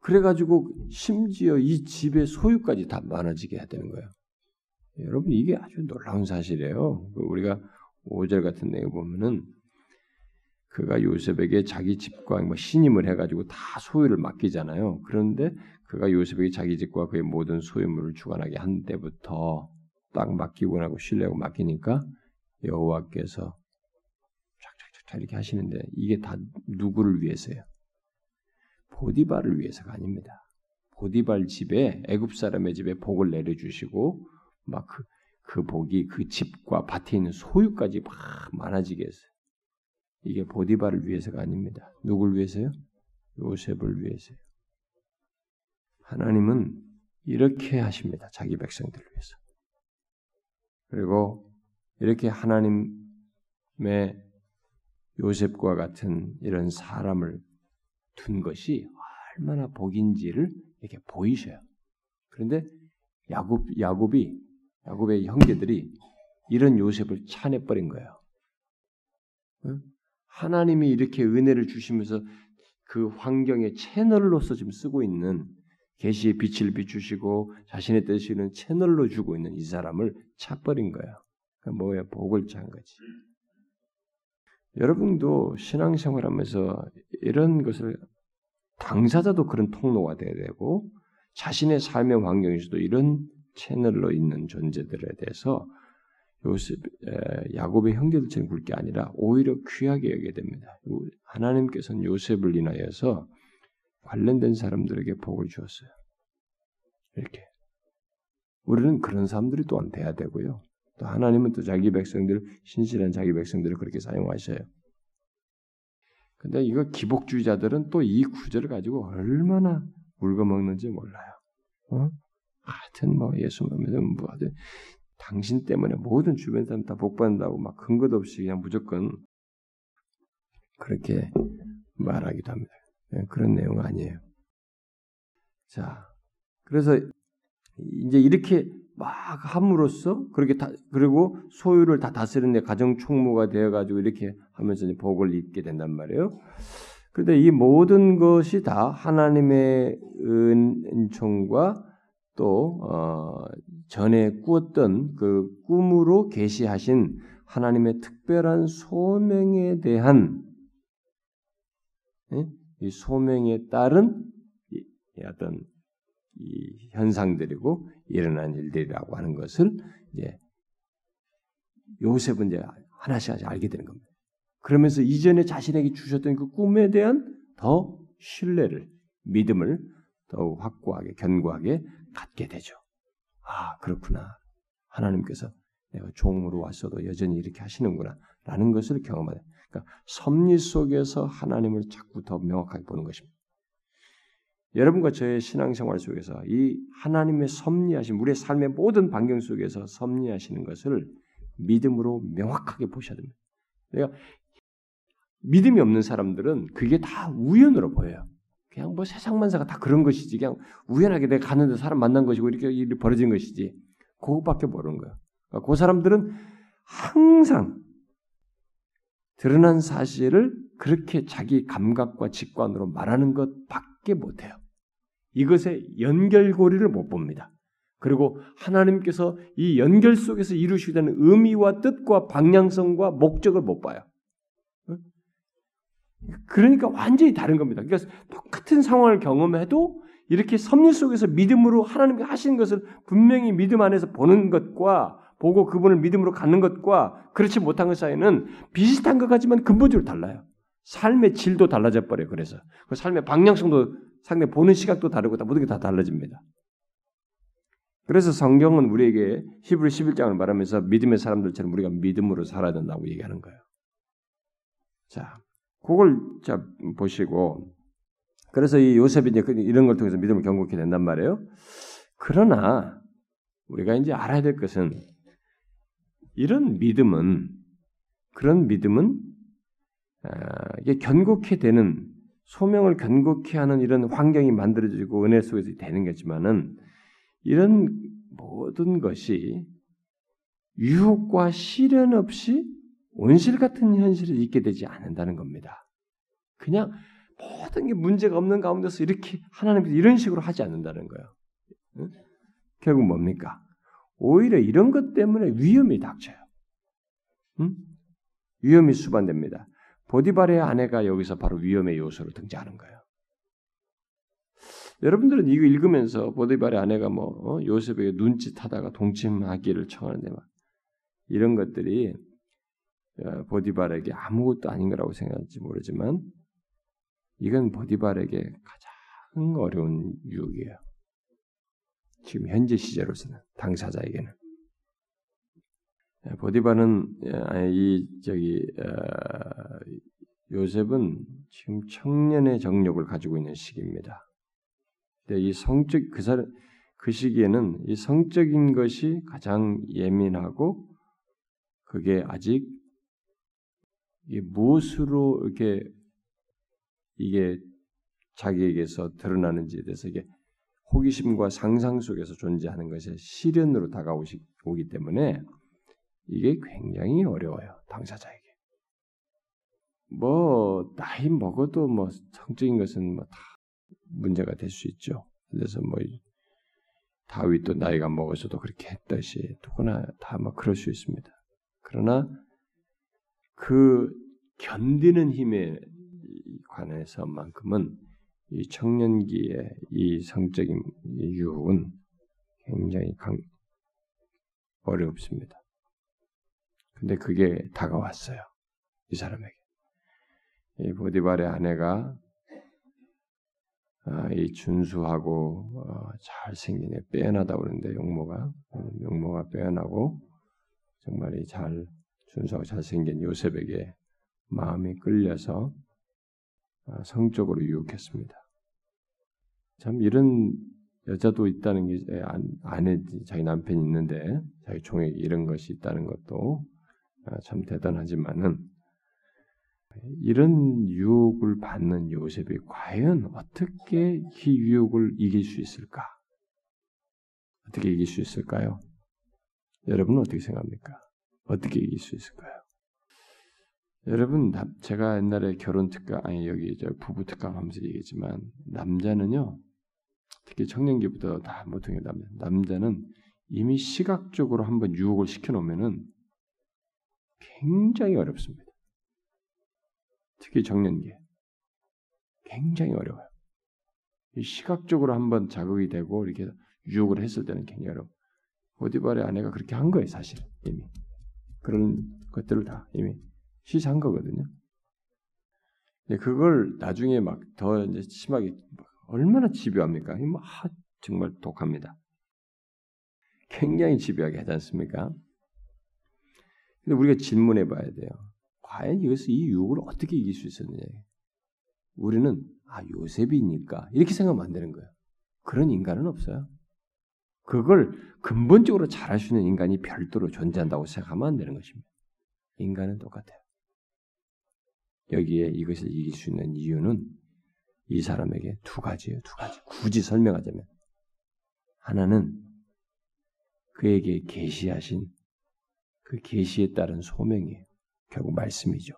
그래가지고 심지어 이 집의 소유까지 다 많아지게 해야 되는 거예요. 여러분 이게 아주 놀라운 사실이에요. 우리가 5절 같은 내용 보면은 그가 요셉에게 자기 집과 뭐 신임을 해가지고 다 소유를 맡기잖아요. 그런데 그가 요셉에게 자기 집과 그의 모든 소유물을 주관하게 한 때부터 딱 맡기고 나고 신뢰하고 맡기니까 여호와께서 쫙쫙쫙 이렇게 하시는데 이게 다 누구를 위해서요? 보디발을 위해서가 아닙니다. 보디발 집에 애굽 사람의 집에 복을 내려주시고 막그 그 복이 그 집과 밭에 있는 소유까지 막 많아지게 했어요. 이게 보디바를 위해서가 아닙니다. 누굴 위해서요? 요셉을 위해서요. 하나님은 이렇게 하십니다. 자기 백성들을 위해서. 그리고 이렇게 하나님의 요셉과 같은 이런 사람을 둔 것이 얼마나 복인지를 이렇게 보이셔요. 그런데 야곱 야곱이 야곱의 형제들이 이런 요셉을 차내 버린 거예요. 하나님이 이렇게 은혜를 주시면서 그 환경의 채널로서 지금 쓰고 있는 계시의 빛을 비추시고 자신의 뜻이는 채널로 주고 있는 이 사람을 차버린 거야. 그러니까 뭐야 복을 찬 거지. 여러분도 신앙생활하면서 이런 것을 당사자도 그런 통로가 돼야 되고 자신의 삶의 환경에서도 이런 채널로 있는 존재들에 대해서 요셉, 야곱의 형제들처럼 굴게 아니라 오히려 귀하게 여기게 됩니다. 하나님께서는 요셉을 인하여서 관련된 사람들에게 복을 주었어요. 이렇게. 우리는 그런 사람들이 또한 돼야 되고요. 또 하나님은 또 자기 백성들, 신실한 자기 백성들을 그렇게 사용하셔요. 근데 이거 기복주의자들은 또 이 구절을 가지고 얼마나 울거먹는지 몰라요. 어? 하여튼 뭐 예수 믿으면 뭐 하든 당신 때문에 모든 주변 사람 다 복받는다고 막 근거도 없이 그냥 무조건 그렇게 말하기도 합니다. 네, 그런 내용 아니에요. 자, 그래서 이제 이렇게 막 함으로써 그렇게 다 그리고 소유를 다 다스리는 가정 총무가 되어 가지고 이렇게 하면서 복을 입게 된단 말이에요. 그런데 이 모든 것이 다 하나님의 은총과 또 어, 전에 꾸었던 그 꿈으로 계시하신 하나님의 특별한 소명에 대한 예? 이 소명에 따른 이, 어떤 이 현상들이고 일어난 일들이라고 하는 것을 이제 요셉은 이제 하나씩 하나씩 알게 되는 겁니다. 그러면서 이전에 자신에게 주셨던 그 꿈에 대한 더 신뢰를 믿음을 더욱 확고하게 견고하게 갖게 되죠. 아, 그렇구나. 하나님께서 내가 종으로 왔어도 여전히 이렇게 하시는구나 라는 것을 경험하는 그러니까 섭리 속에서 하나님을 자꾸 더 명확하게 보는 것입니다. 여러분과 저의 신앙생활 속에서 이 하나님의 섭리하신 우리의 삶의 모든 반경 속에서 섭리하시는 것을 믿음으로 명확하게 보셔야 됩니다. 내가 믿음이 없는 사람들은 그게 다 우연으로 보여요. 그냥 뭐 세상 만사가 다 그런 것이지 그냥 우연하게 내가 갔는데 사람 만난 것이고 이렇게 일이 벌어진 것이지 그것밖에 모르는 거예요. 그러니까 그 사람들은 항상 드러난 사실을 그렇게 자기 감각과 직관으로 말하는 것밖에 못해요. 이것의 연결고리를 못 봅니다. 그리고 하나님께서 이 연결 속에서 이루시게 되는 의미와 뜻과 방향성과 목적을 못 봐요. 그러니까 완전히 다른 겁니다. 그러니까 똑같은 상황을 경험해도 이렇게 섭리 속에서 믿음으로 하나님께 하신 것을 분명히 믿음 안에서 보는 것과 보고 그분을 믿음으로 갖는 것과 그렇지 못한 것 사이는 비슷한 것 같지만 근본적으로 달라요. 삶의 질도 달라져 버려요. 그래서 그 삶의 방향성도 상당히 보는 시각도 다르고 다 모든 게 다 달라집니다. 그래서 성경은 우리에게 히브리 11장을 말하면서 믿음의 사람들처럼 우리가 믿음으로 살아야 된다고 얘기하는 거예요. 자, 그걸 자 보시고 그래서 이 요셉이 이제 그 이런 걸 통해서 믿음을 경고케 된단 말이에요. 그러나 우리가 이제 알아야 될 것은 이런 믿음은 그런 믿음은 아, 이게 견고케 되는 소명을 견고케 하는 이런 환경이 만들어지고 은혜 속에서 되는 거지만은 이런 모든 것이 유혹과 시련 없이 온실 같은 현실에 있게 되지 않는다는 겁니다. 그냥 모든 게 문제가 없는 가운데서 이렇게 하나님께서 이런 식으로 하지 않는다는 거예요. 응? 결국 뭡니까? 오히려 이런 것 때문에 위험이 닥쳐요. 응? 위험이 수반됩니다. 보디발의 아내가 여기서 바로 위험의 요소로 등장하는 거예요. 여러분들은 이거 읽으면서 보디발의 아내가 뭐 어? 요셉에게 눈짓하다가 동침하기를 청하는데 막 이런 것들이 어, 보디발에게 아무것도 아닌 거라고 생각할지 모르지만 이건 보디발에게 가장 어려운 유혹이에요. 지금 현재 시제로서는 당사자에게는 예, 보디발은 예, 이 저기 어, 요셉은 지금 청년의 정력을 가지고 있는 시기입니다. 근데 이 성적 그 사람 그 시기에는 이 성적인 것이 가장 예민하고 그게 아직 이 무엇으로 이렇게 이게 자기에게서 드러나는지에 대해서 이게 호기심과 상상 속에서 존재하는 것에 시련으로 다가오기 때문에 이게 굉장히 어려워요 당사자에게. 뭐 나이 먹어도 뭐 성적인 것은 뭐 다 문제가 될 수 있죠. 그래서 뭐 다윗도 나이가 먹어서도 그렇게 했듯이 누구나 다 뭐 그럴 수 있습니다. 그러나 그 견디는 힘에 관해서만큼은 이 청년기의 이 성적인 유혹은 굉장히 강, 어렵습니다. 근데 그게 다가왔어요. 이 사람에게. 이 보디발의 아내가 아, 이 준수하고 어, 잘생긴 애 빼어나다 그러는데 용모가 용모가 빼어나고 정말 잘 준수하고 잘생긴 요셉에게 마음이 끌려서 아, 성적으로 유혹했습니다. 참 이런 여자도 있다는 게 아내 자기 남편이 있는데 자기 종에 이런 것이 있다는 것도 아, 참 대단하지만은 이런 유혹을 받는 요셉이 과연 어떻게 이 유혹을 이길 수 있을까? 어떻게 이길 수 있을까요? 여러분은 어떻게 생각합니까? 어떻게 이길 수 있을까요? 여러분, 제가 옛날에 결혼 특가 아니 여기 저 부부 특가 하면서 얘기했지만 남자는요, 특히 청년기부터 다 보통 남자 남자는 이미 시각적으로 한번 유혹을 시켜놓으면은 굉장히 어렵습니다. 특히 정년기에 굉장히 어려워요. 시각적으로 한번 자극이 되고 이렇게 유혹을 했을 때는 굉장히 어려워. 오디발의 아내가 그렇게 한 거예요, 사실 이미 그런 것들을 다 이미 시사한 거거든요. 근데 그걸 나중에 막 더 이제 심하게 얼마나 집요합니까? 뭐 아, 정말 독합니다. 굉장히 집요하게 하지 않습니까? 근데 우리가 질문해 봐야 돼요. 과연 이것을 이 유혹을 어떻게 이길 수 있었느냐. 우리는 아 요셉이니까 이렇게 생각하면 안 되는 거예요. 그런 인간은 없어요. 그걸 근본적으로 잘할 수 있는 인간이 별도로 존재한다고 생각하면 안 되는 것입니다. 인간은 똑같아요. 여기에 이것을 이길 수 있는 이유는 이 사람에게 두 가지예요. 두 가지. 굳이 설명하자면 하나는 그에게 계시하신 그 계시에 따른 소명이에요. 결국 말씀이죠.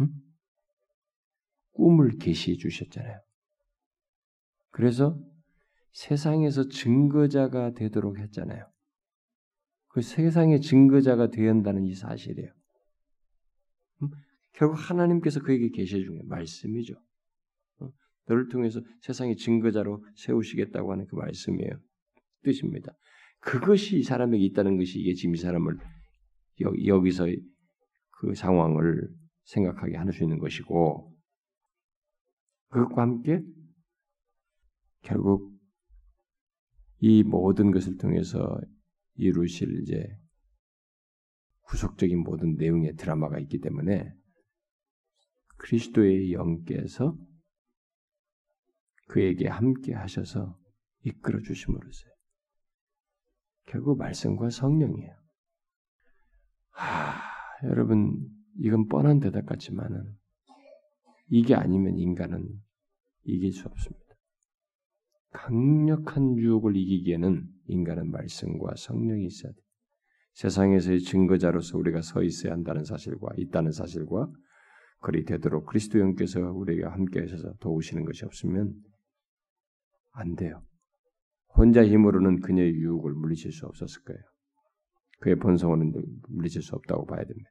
응? 꿈을 계시해 주셨잖아요. 그래서 세상에서 증거자가 되도록 했잖아요. 그 세상의 증거자가 되어야 한다는 이 사실이에요. 음? 결국 하나님께서 그에게 계시해 준게 말씀이죠. 어? 너를 통해서 세상의 증거자로 세우시겠다고 하는 그 말씀이에요. 뜻입니다. 그것이 이 사람에게 있다는 것이 이게 지금 이 사람을 여 기서 그 상황을 생각하게 할 수 있는 것이고 그것과 함께 결국 이 모든 것을 통해서 이루실 이제 구속적인 모든 내용의 드라마가 있기 때문에 그리스도의 영께서 그에게 함께 하셔서 이끌어 주심으로써 결국 말씀과 성령이에요. 하, 여러분 이건 뻔한 대답 같지만은 이게 아니면 인간은 이길 수 없습니다. 강력한 유혹을 이기기에는 인간은 말씀과 성령이 있어야 돼. 세상에서의 증거자로서 우리가 서 있어야 한다는 사실과 있다는 사실과 그리 되도록 그리스도 영께서 우리에게 함께 하셔서 도우시는 것이 없으면 안 돼요. 혼자 힘으로는 그녀의 유혹을 물리칠 수 없었을 거예요. 그의 본성은 물리칠 수 없다고 봐야 됩니다.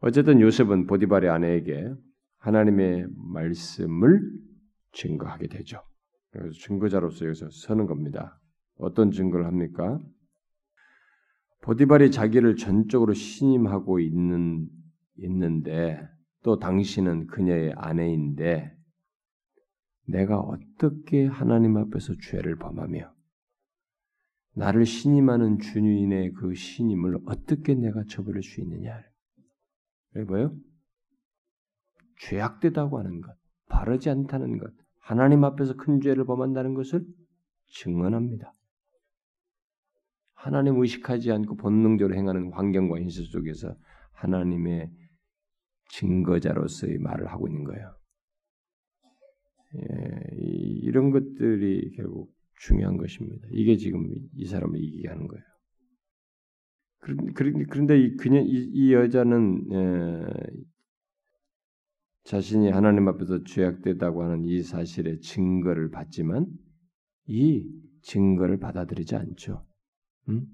어쨌든 요셉은 보디발의 아내에게 하나님의 말씀을 증거하게 되죠. 그래서 증거자로서 여기서 서는 겁니다. 어떤 증거를 합니까? 보디발이 자기를 전적으로 신임하고 있는 있는데 또 당신은 그녀의 아내인데 내가 어떻게 하나님 앞에서 죄를 범하며 나를 신임하는 주인의 그 신임을 어떻게 내가 저버릴 수 있느냐? 왜 뭐요? 죄악되다고 하는 것, 바르지 않다는 것, 하나님 앞에서 큰 죄를 범한다는 것을 증언합니다. 하나님 의식하지 않고 본능적으로 행하는 환경과 현실 속에서 하나님의 증거자로서의 말을 하고 있는 거예요. 예, 이런 것들이 결국 중요한 것입니다. 이게 지금 이 사람을 이기게 하는 거예요. 그런데 이 그냥 이, 여자는 예, 자신이 하나님 앞에서 죄악되다고 하는 이 사실의 증거를 받지만 이 증거를 받아들이지 않죠. 음?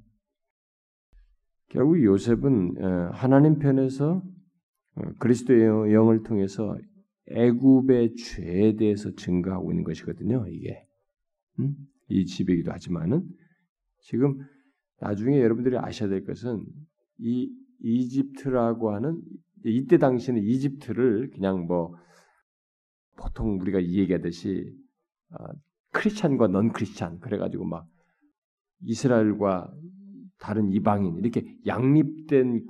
결국 요셉은 어, 하나님 편에서 어, 그리스도의 영을 통해서 애굽의 죄에 대해서 증거하고 있는 것이거든요. 이게 음? 이 집이기도 하지만은 지금 나중에 여러분들이 아셔야 될 것은 이 이집트라고 하는 이때 당시에는 이집트를 그냥 뭐 보통 우리가 얘기하듯이 어, 크리스찬과 넌 크리스찬 그래가지고 막 이스라엘과 다른 이방인 이렇게 양립된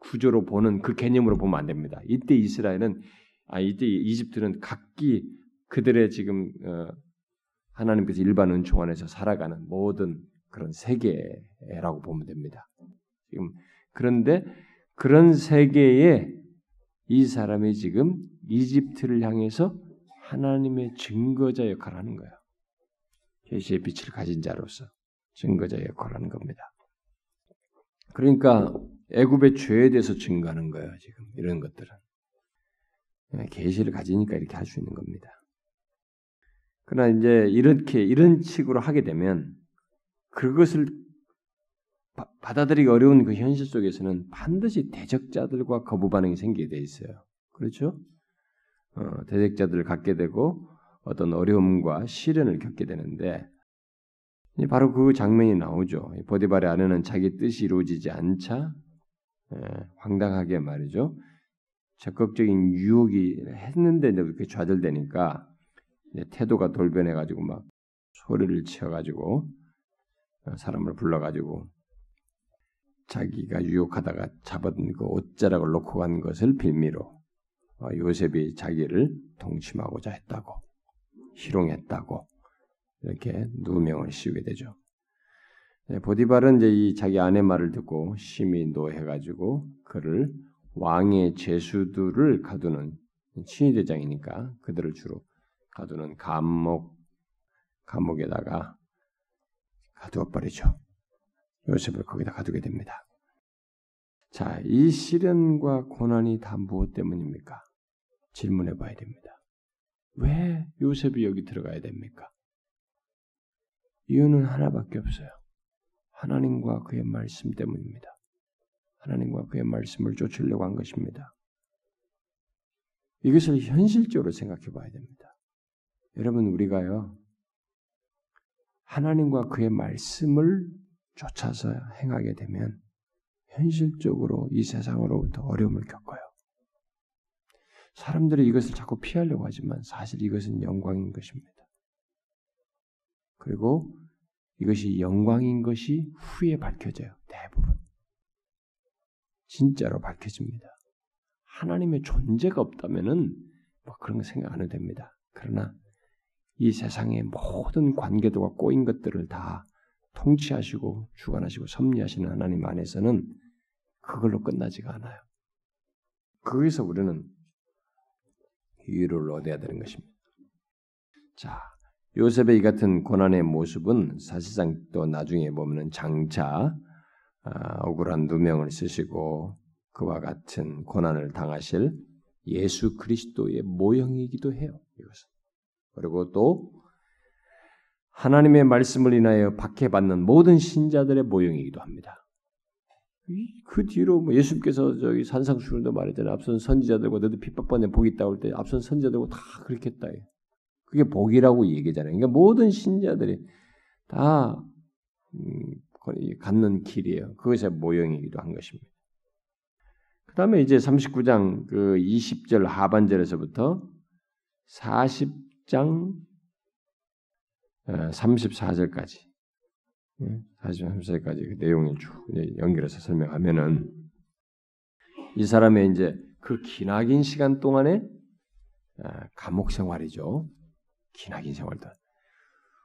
구조로 보는 그 개념으로 보면 안 됩니다. 이때 이스라엘은 아 이때 이집트는 각기 그들의 지금 어, 하나님께서 일반 은총 안에서 살아가는 모든 그런 세계라고 보면 됩니다. 지금 그런데 그런 세계에 이 사람이 지금 이집트를 향해서 하나님의 증거자 역할을 하는 거예요. 계시의 빛을 가진 자로서 증거자 역할을 하는 겁니다. 그러니까 애굽의 죄에 대해서 증거하는 거예요. 지금 이런 것들은 예, 계시를 가지니까 이렇게 할 수 있는 겁니다. 그러나 이제 이렇게 이런 식으로 하게 되면 그것을 받아들이기 어려운 그 현실 속에서는 반드시 대적자들과 거부 반응이 생기게 돼 있어요. 그렇죠? 어, 대적자들을 갖게 되고 어떤 어려움과 시련을 겪게 되는데 바로 그 장면이 나오죠. 보디발의 아내는 자기 뜻이 이루어지지 않자 에, 황당하게 말이죠. 적극적인 유혹이 했는데 그렇게 좌절되니까 태도가 돌변해가지고 막 소리를 치어가지고 사람을 불러가지고 자기가 유혹하다가 잡은 그 옷자락을 놓고 간 것을 빌미로 어, 요셉이 자기를 동침하고자 했다고 희롱했다고 이렇게 누명을 씌우게 되죠. 네, 보디발은 이제 이 자기 아내 말을 듣고 심히 노해가지고 그를 왕의 제수들을 가두는 친위대장이니까 그들을 주로 가두는 감옥 감옥에다가 가두어 버리죠. 요셉을 거기다 가두게 됩니다. 자, 이 시련과 고난이 다 무엇 때문입니까? 질문해 봐야 됩니다. 왜 요셉이 여기 들어가야 됩니까? 이유는 하나밖에 없어요. 하나님과 그의 말씀 때문입니다. 하나님과 그의 말씀을 쫓으려고 한 것입니다. 이것을 현실적으로 생각해 봐야 됩니다. 여러분, 우리가요, 하나님과 그의 말씀을 쫓아서 행하게 되면 현실적으로 이 세상으로부터 어려움을 겪어요. 사람들이 이것을 자꾸 피하려고 하지만 사실 이것은 영광인 것입니다. 그리고 이것이 영광인 것이 후에 밝혀져요. 대부분. 진짜로 밝혀집니다. 하나님의 존재가 없다면은 뭐 그런 거 생각 안 해도 됩니다. 그러나 이 세상의 모든 관계도가 꼬인 것들을 다 통치하시고 주관하시고 섭리하시는 하나님 안에서는 그걸로 끝나지가 않아요. 거기서 우리는 위로를 얻어야 되는 것입니다. 자, 요셉의 이 같은 고난의 모습은 사실상 또 나중에 보면은 장차 아, 억울한 누명을 쓰시고 그와 같은 고난을 당하실 예수 그리스도의 모형이기도 해요. 이것은 그리고 또 하나님의 말씀을 인하여 박해받는 모든 신자들의 모형이기도 합니다. 그 뒤로 뭐 예수께서 저기 산상수훈도 말했잖아요. 앞선 선지자들과 너도 핍박받는 복이 있다 올 때 앞선 선지자들과 다 그렇게 했다. 그게 복이라고 얘기잖아요. 그러니까 모든 신자들이 다 음, 갖는 길이에요. 그것의 모형이기도 한 것입니다. 그 다음에 이제 39장 그 20절 하반절에서부터 40장 34절까지 43절까지 그 내용을 쭉 연결해서 설명하면은 이 사람의 이제 그 기나긴 시간 동안에 아, 감옥 생활이죠. 기나긴 생활도.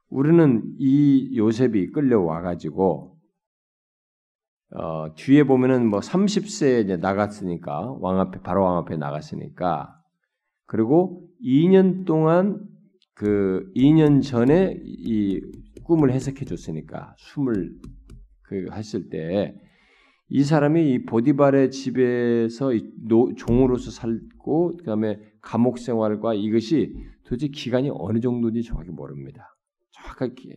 우리는 이 요셉이 끌려와 가지고 어, 뒤에 보면은 뭐 30세에 이제 나갔으니까 왕 앞에 바로 왕 앞에 나갔으니까 그리고 2년 동안 그 2년 전에 이 꿈을 해석해 줬으니까 숨을 그 했을 때 이 사람이 이 보디발의 집에서 노, 종으로서 살고 그다음에 감옥 생활과 이것이 도대체 기간이 어느 정도인지 정확히 모릅니다. 정확하게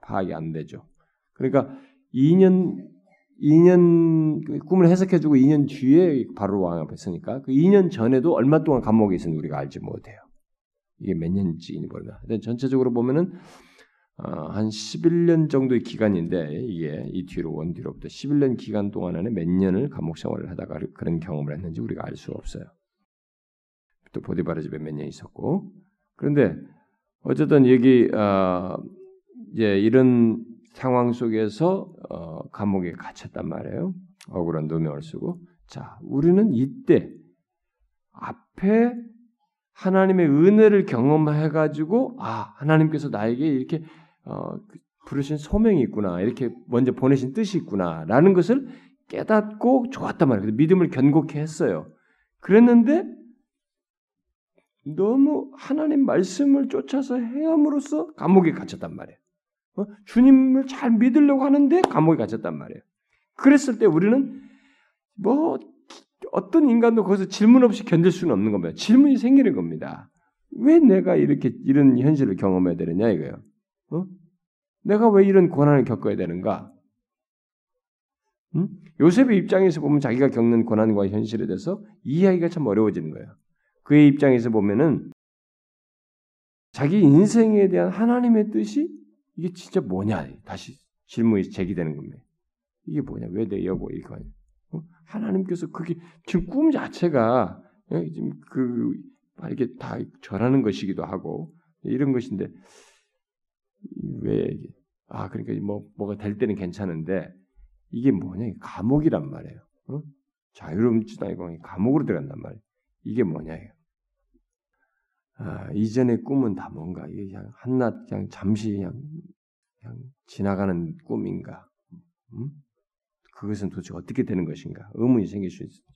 파악이 안 되죠. 그러니까 2년 2년 그 꿈을 해석해주고 2년 뒤에 바로 왕 앞에 서니까 그 2년 전에도 얼마 동안 감옥에 있었는지 우리가 알지 못해요. 이게 몇 년째인지 모르나. 근데 전체적으로 보면은 어, 한 11년 정도의 기간인데 이게 이 뒤로 원 뒤로부터 11년 기간 동안 안에 몇 년을 감옥 생활을 하다가 그런 경험을 했는지 우리가 알 수 없어요. 또 보디바르 집에 몇 년 있었고 그런데 어쨌든 여기 어, 이제 이런 상황 속에서 어, 감옥에 갇혔단 말이에요. 억울한 누명을 쓰고 자 우리는 이때 앞에 하나님의 은혜를 경험해 가지고 아 하나님께서 나에게 이렇게 어, 그 부르신 소명이 있구나 이렇게 먼저 보내신 뜻이 있구나라는 것을 깨닫고 좋았단 말이에요. 믿음을 견고케 했어요. 그랬는데 너무 하나님 말씀을 쫓아서 해함으로써 감옥에 갇혔단 말이에요. 어? 주님을 잘 믿으려고 하는데 감옥에 갇혔단 말이에요. 그랬을 때 우리는 뭐 어떤 인간도 거기서 질문 없이 견딜 수는 없는 겁니다. 질문이 생기는 겁니다. 왜 내가 이렇게 이런 현실을 경험해야 되느냐 이거예요. 어? 내가 왜 이런 고난을 겪어야 되는가? 응? 요셉의 입장에서 보면 자기가 겪는 고난과 현실에 대해서 이해하기가 참 어려워지는 거예요. 그의 입장에서 보면은 자기 인생에 대한 하나님의 뜻이 이게 진짜 뭐냐 다시 질문이 제기되는 겁니다. 이게 뭐냐 왜 내 여보 이렇게 하냐. 어? 하나님께서 그게 지금 꿈 자체가 예, 지금 그 이렇게 다 절하는 것이기도 하고 이런 것인데 왜 아 그러니까 뭐 뭐가 될 때는 괜찮은데 이게 뭐냐? 감옥이란 말이에요. 어? 자유롭지도 아니고 감옥으로 들어간단 말이에요. 이게 뭐냐? 아, 이전의 꿈은 다 뭔가 이게 그냥 한낱 그냥 잠시 그냥, 그냥 지나가는 꿈인가? 음? 그것은 도대체 어떻게 되는 것인가? 의문이 생길 수 있습니다.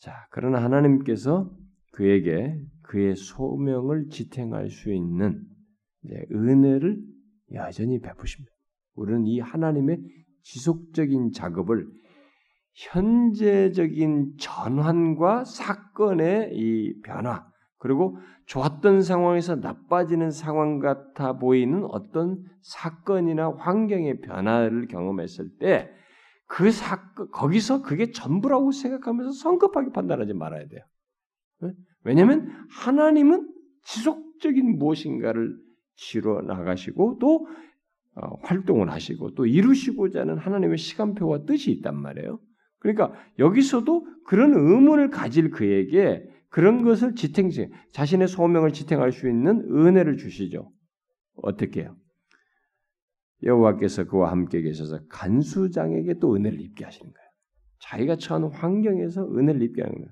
자, 그러나 하나님께서 그에게 그의 소명을 지탱할 수 있는 은혜를 여전히 베푸십니다. 우리는 이 하나님의 지속적인 작업을 현재적인 전환과 사건의 이 변화, 그리고 좋았던 상황에서 나빠지는 상황 같아 보이는 어떤 사건이나 환경의 변화를 경험했을 때 그 사건 거기서 그게 전부라고 생각하면서 성급하게 판단하지 말아야 돼요. 왜냐하면 하나님은 지속적인 무엇인가를 치러 나가시고 또 어, 활동을 하시고 또 이루시고자 하는 하나님의 시간표와 뜻이 있단 말이에요. 그러니까 여기서도 그런 의문을 가질 그에게 그런 것을 지탱, 자신의 소명을 지탱할 수 있는 은혜를 주시죠. 어떻게 해요? 여호와께서 그와 함께 계셔서 간수장에게 또 은혜를 입게 하시는 거예요. 자기가 처한 환경에서 은혜를 입게 하는 거예요.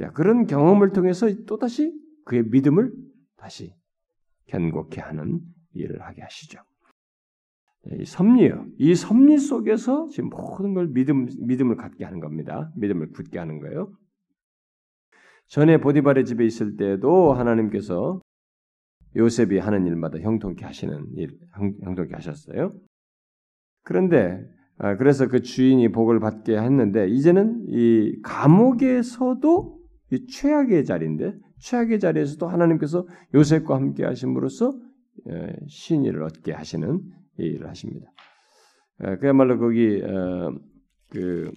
야, 그런 경험을 통해서 또다시 그의 믿음을 다시 견고케 하는 일을 하게 하시죠. 이 섭리요. 이 섭리 속에서 지금 모든 걸 믿음, 믿음을 갖게 하는 겁니다. 믿음을 굳게 하는 거예요. 전에 보디발의 집에 있을 때도 하나님께서 요셉이 하는 일마다 형통케 하시는 일, 형 통케 하셨어요. 그런데 아, 그래서 그 주인이 복을 받게 했는데 이제는 이 감옥에서도 이 최악의 자리인데 최악의 자리에서도 하나님께서 요셉과 함께 하심으로써 신의를 얻게 하시는 일을 하십니다. 그야말로 거기 어, 그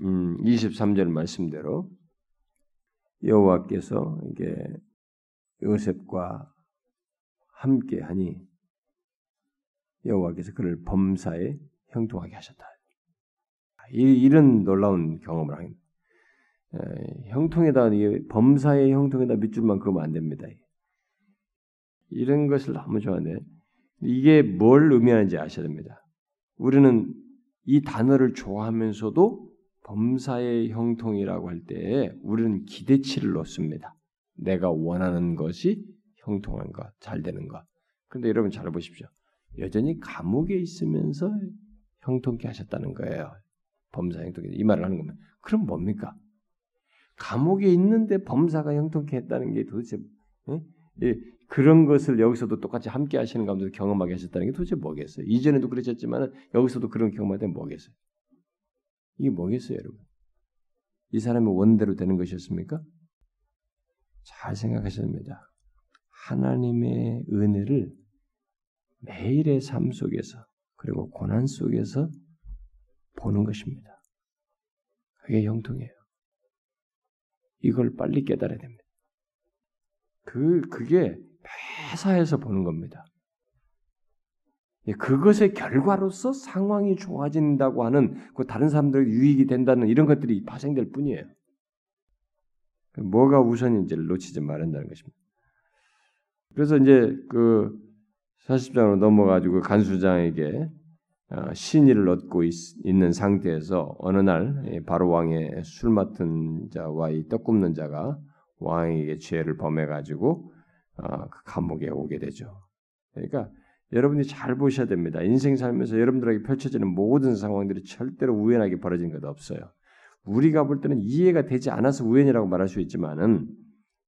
23절 음, 말씀대로 여호와께서 이게 요셉과 함께 하니 여호와께서 그를 범사에 형통하게 하셨다. 이, 런 놀라운 경험을 하는 형통에다 범사의 형통에다 밑줄만 그으면 안 됩니다. 이런 것을 너무 좋아하는데 이게 뭘 의미하는지 아셔야 됩니다. 우리는 이 단어를 좋아하면서도 범사의 형통이라고 할때 우리는 기대치를 놓습니다. 내가 원하는 것이 형통한 것, 잘 되는 것. 그런데 여러분 잘 보십시오. 여전히 감옥에 있으면서 형통케 하셨다는 거예요. 범사 형통이 이 말을 하는 겁니다. 그럼 뭡니까? 감옥에 있는데 범사가 형통케 했다는 게 도대체 예? 그런 것을 여기서도 똑같이 함께 하시는 가운데 경험하게 하셨다는 게 도대체 뭐겠어요? 이전에도 그러셨지만 여기서도 그런 경험하면 뭐겠어요? 이게 뭐겠어요, 여러분? 이 사람의 원대로 되는 것이었습니까? 잘 생각하셔야 됩니다. 하나님의 은혜를 매일의 삶 속에서 그리고 고난 속에서 보는 것입니다. 그게 형통이에요. 이걸 빨리 깨달아야 됩니다. 그 그게 매사에서 보는 겁니다. 예, 그것의 결과로서 상황이 좋아진다고 하는 그 다른 사람들에게 유익이 된다는 이런 것들이 발생될 뿐이에요. 뭐가 우선인지를 놓치지 말한다는 것입니다. 그래서 이제 그 40장으로 넘어가지고 간수장에게 어, 신의를 얻고 있, 는 상태에서 어느 날 바로 왕의 술 맡은 자와 이떡 굽는 자가 왕에게 죄를 범해 가지고 어, 그 감옥에 오게 되죠. 그러니까 여러분이 잘 보셔야 됩니다. 인생 살면서 여러분들에게 펼쳐지는 모든 상황들이 절대로 우연하게 벌어지는 것 없어요. 우리가 볼 때는 이해가 되지 않아서 우연이라고 말할 수 있지만은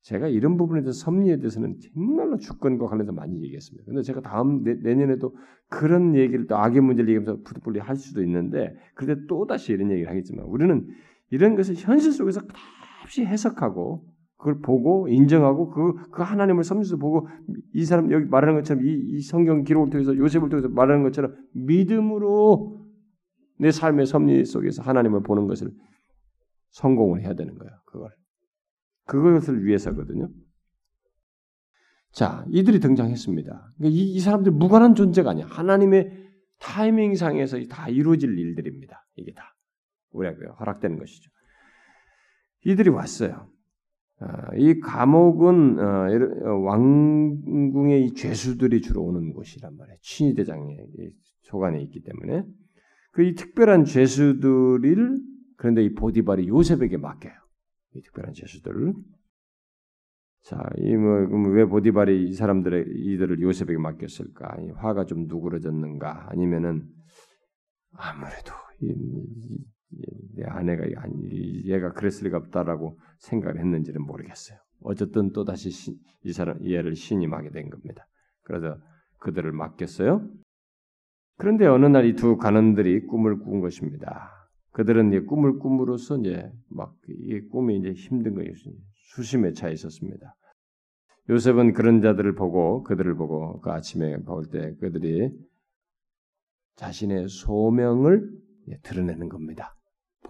제가 이런 부분에 대해서 섭리에 대해서는 정말로 주권과 관련해서 많이 얘기했습니다. 근데 제가 다음 내, 년에도 그런 얘기를 또 악의 문제를 얘기하면서 부득불리 할 수도 있는데 그때 또 다시 이런 얘기를 하겠지만 우리는 이런 것을 현실 속에서 없이 해석하고 그걸 보고 인정하고 그, 그 하나님을 섬기서 보고 이 사람 여기 말하는 것처럼 이, 이 성경 기록을 통해서 요셉을 통해서 말하는 것처럼 믿음으로 내 삶의 섭리 속에서 하나님을 보는 것을 성공을 해야 되는 거예요. 그걸 그것을 위해서거든요. 자, 이들이 등장했습니다. 그러니까 이, 이 사람들 무관한 존재가 아니야. 하나님의 타이밍상에서 다 이루어질 일들입니다. 이게 다 우리에게 허락되는 것이죠. 이들이 왔어요. 아, 이 감옥은 어, 왕궁의 이 죄수들이 주로 오는 곳이란 말이에요. 친위대장의 소관에 있기 때문에 그 이 특별한 죄수들을 그런데 이 보디발이 요셉에게 맡겨요. 이 특별한 죄수들을 자, 이뭐왜 보디발이 이 사람들의 이들을 요셉에게 맡겼을까? 이 화가 좀 누그러졌는가? 아니면은 아무래도 이, 이, 내 아내가 얘가 그랬을 리가 없다라고 생각을 했는지는 모르겠어요. 어쨌든 또 다시 이 사람 얘를 신임하게 된 겁니다. 그래서 그들을 맡겼어요. 그런데 어느 날 이두 관원들이 꿈을 꾼 것입니다. 그들은 이 꿈을 꿈으로써 이제 막 이 꿈이 이제 힘든 거예요. 수심에 차 있었습니다. 요셉은 그런 자들을 보고 그들을 보고 그 아침에 볼 때 그들이 자신의 소명을 드러내는 겁니다.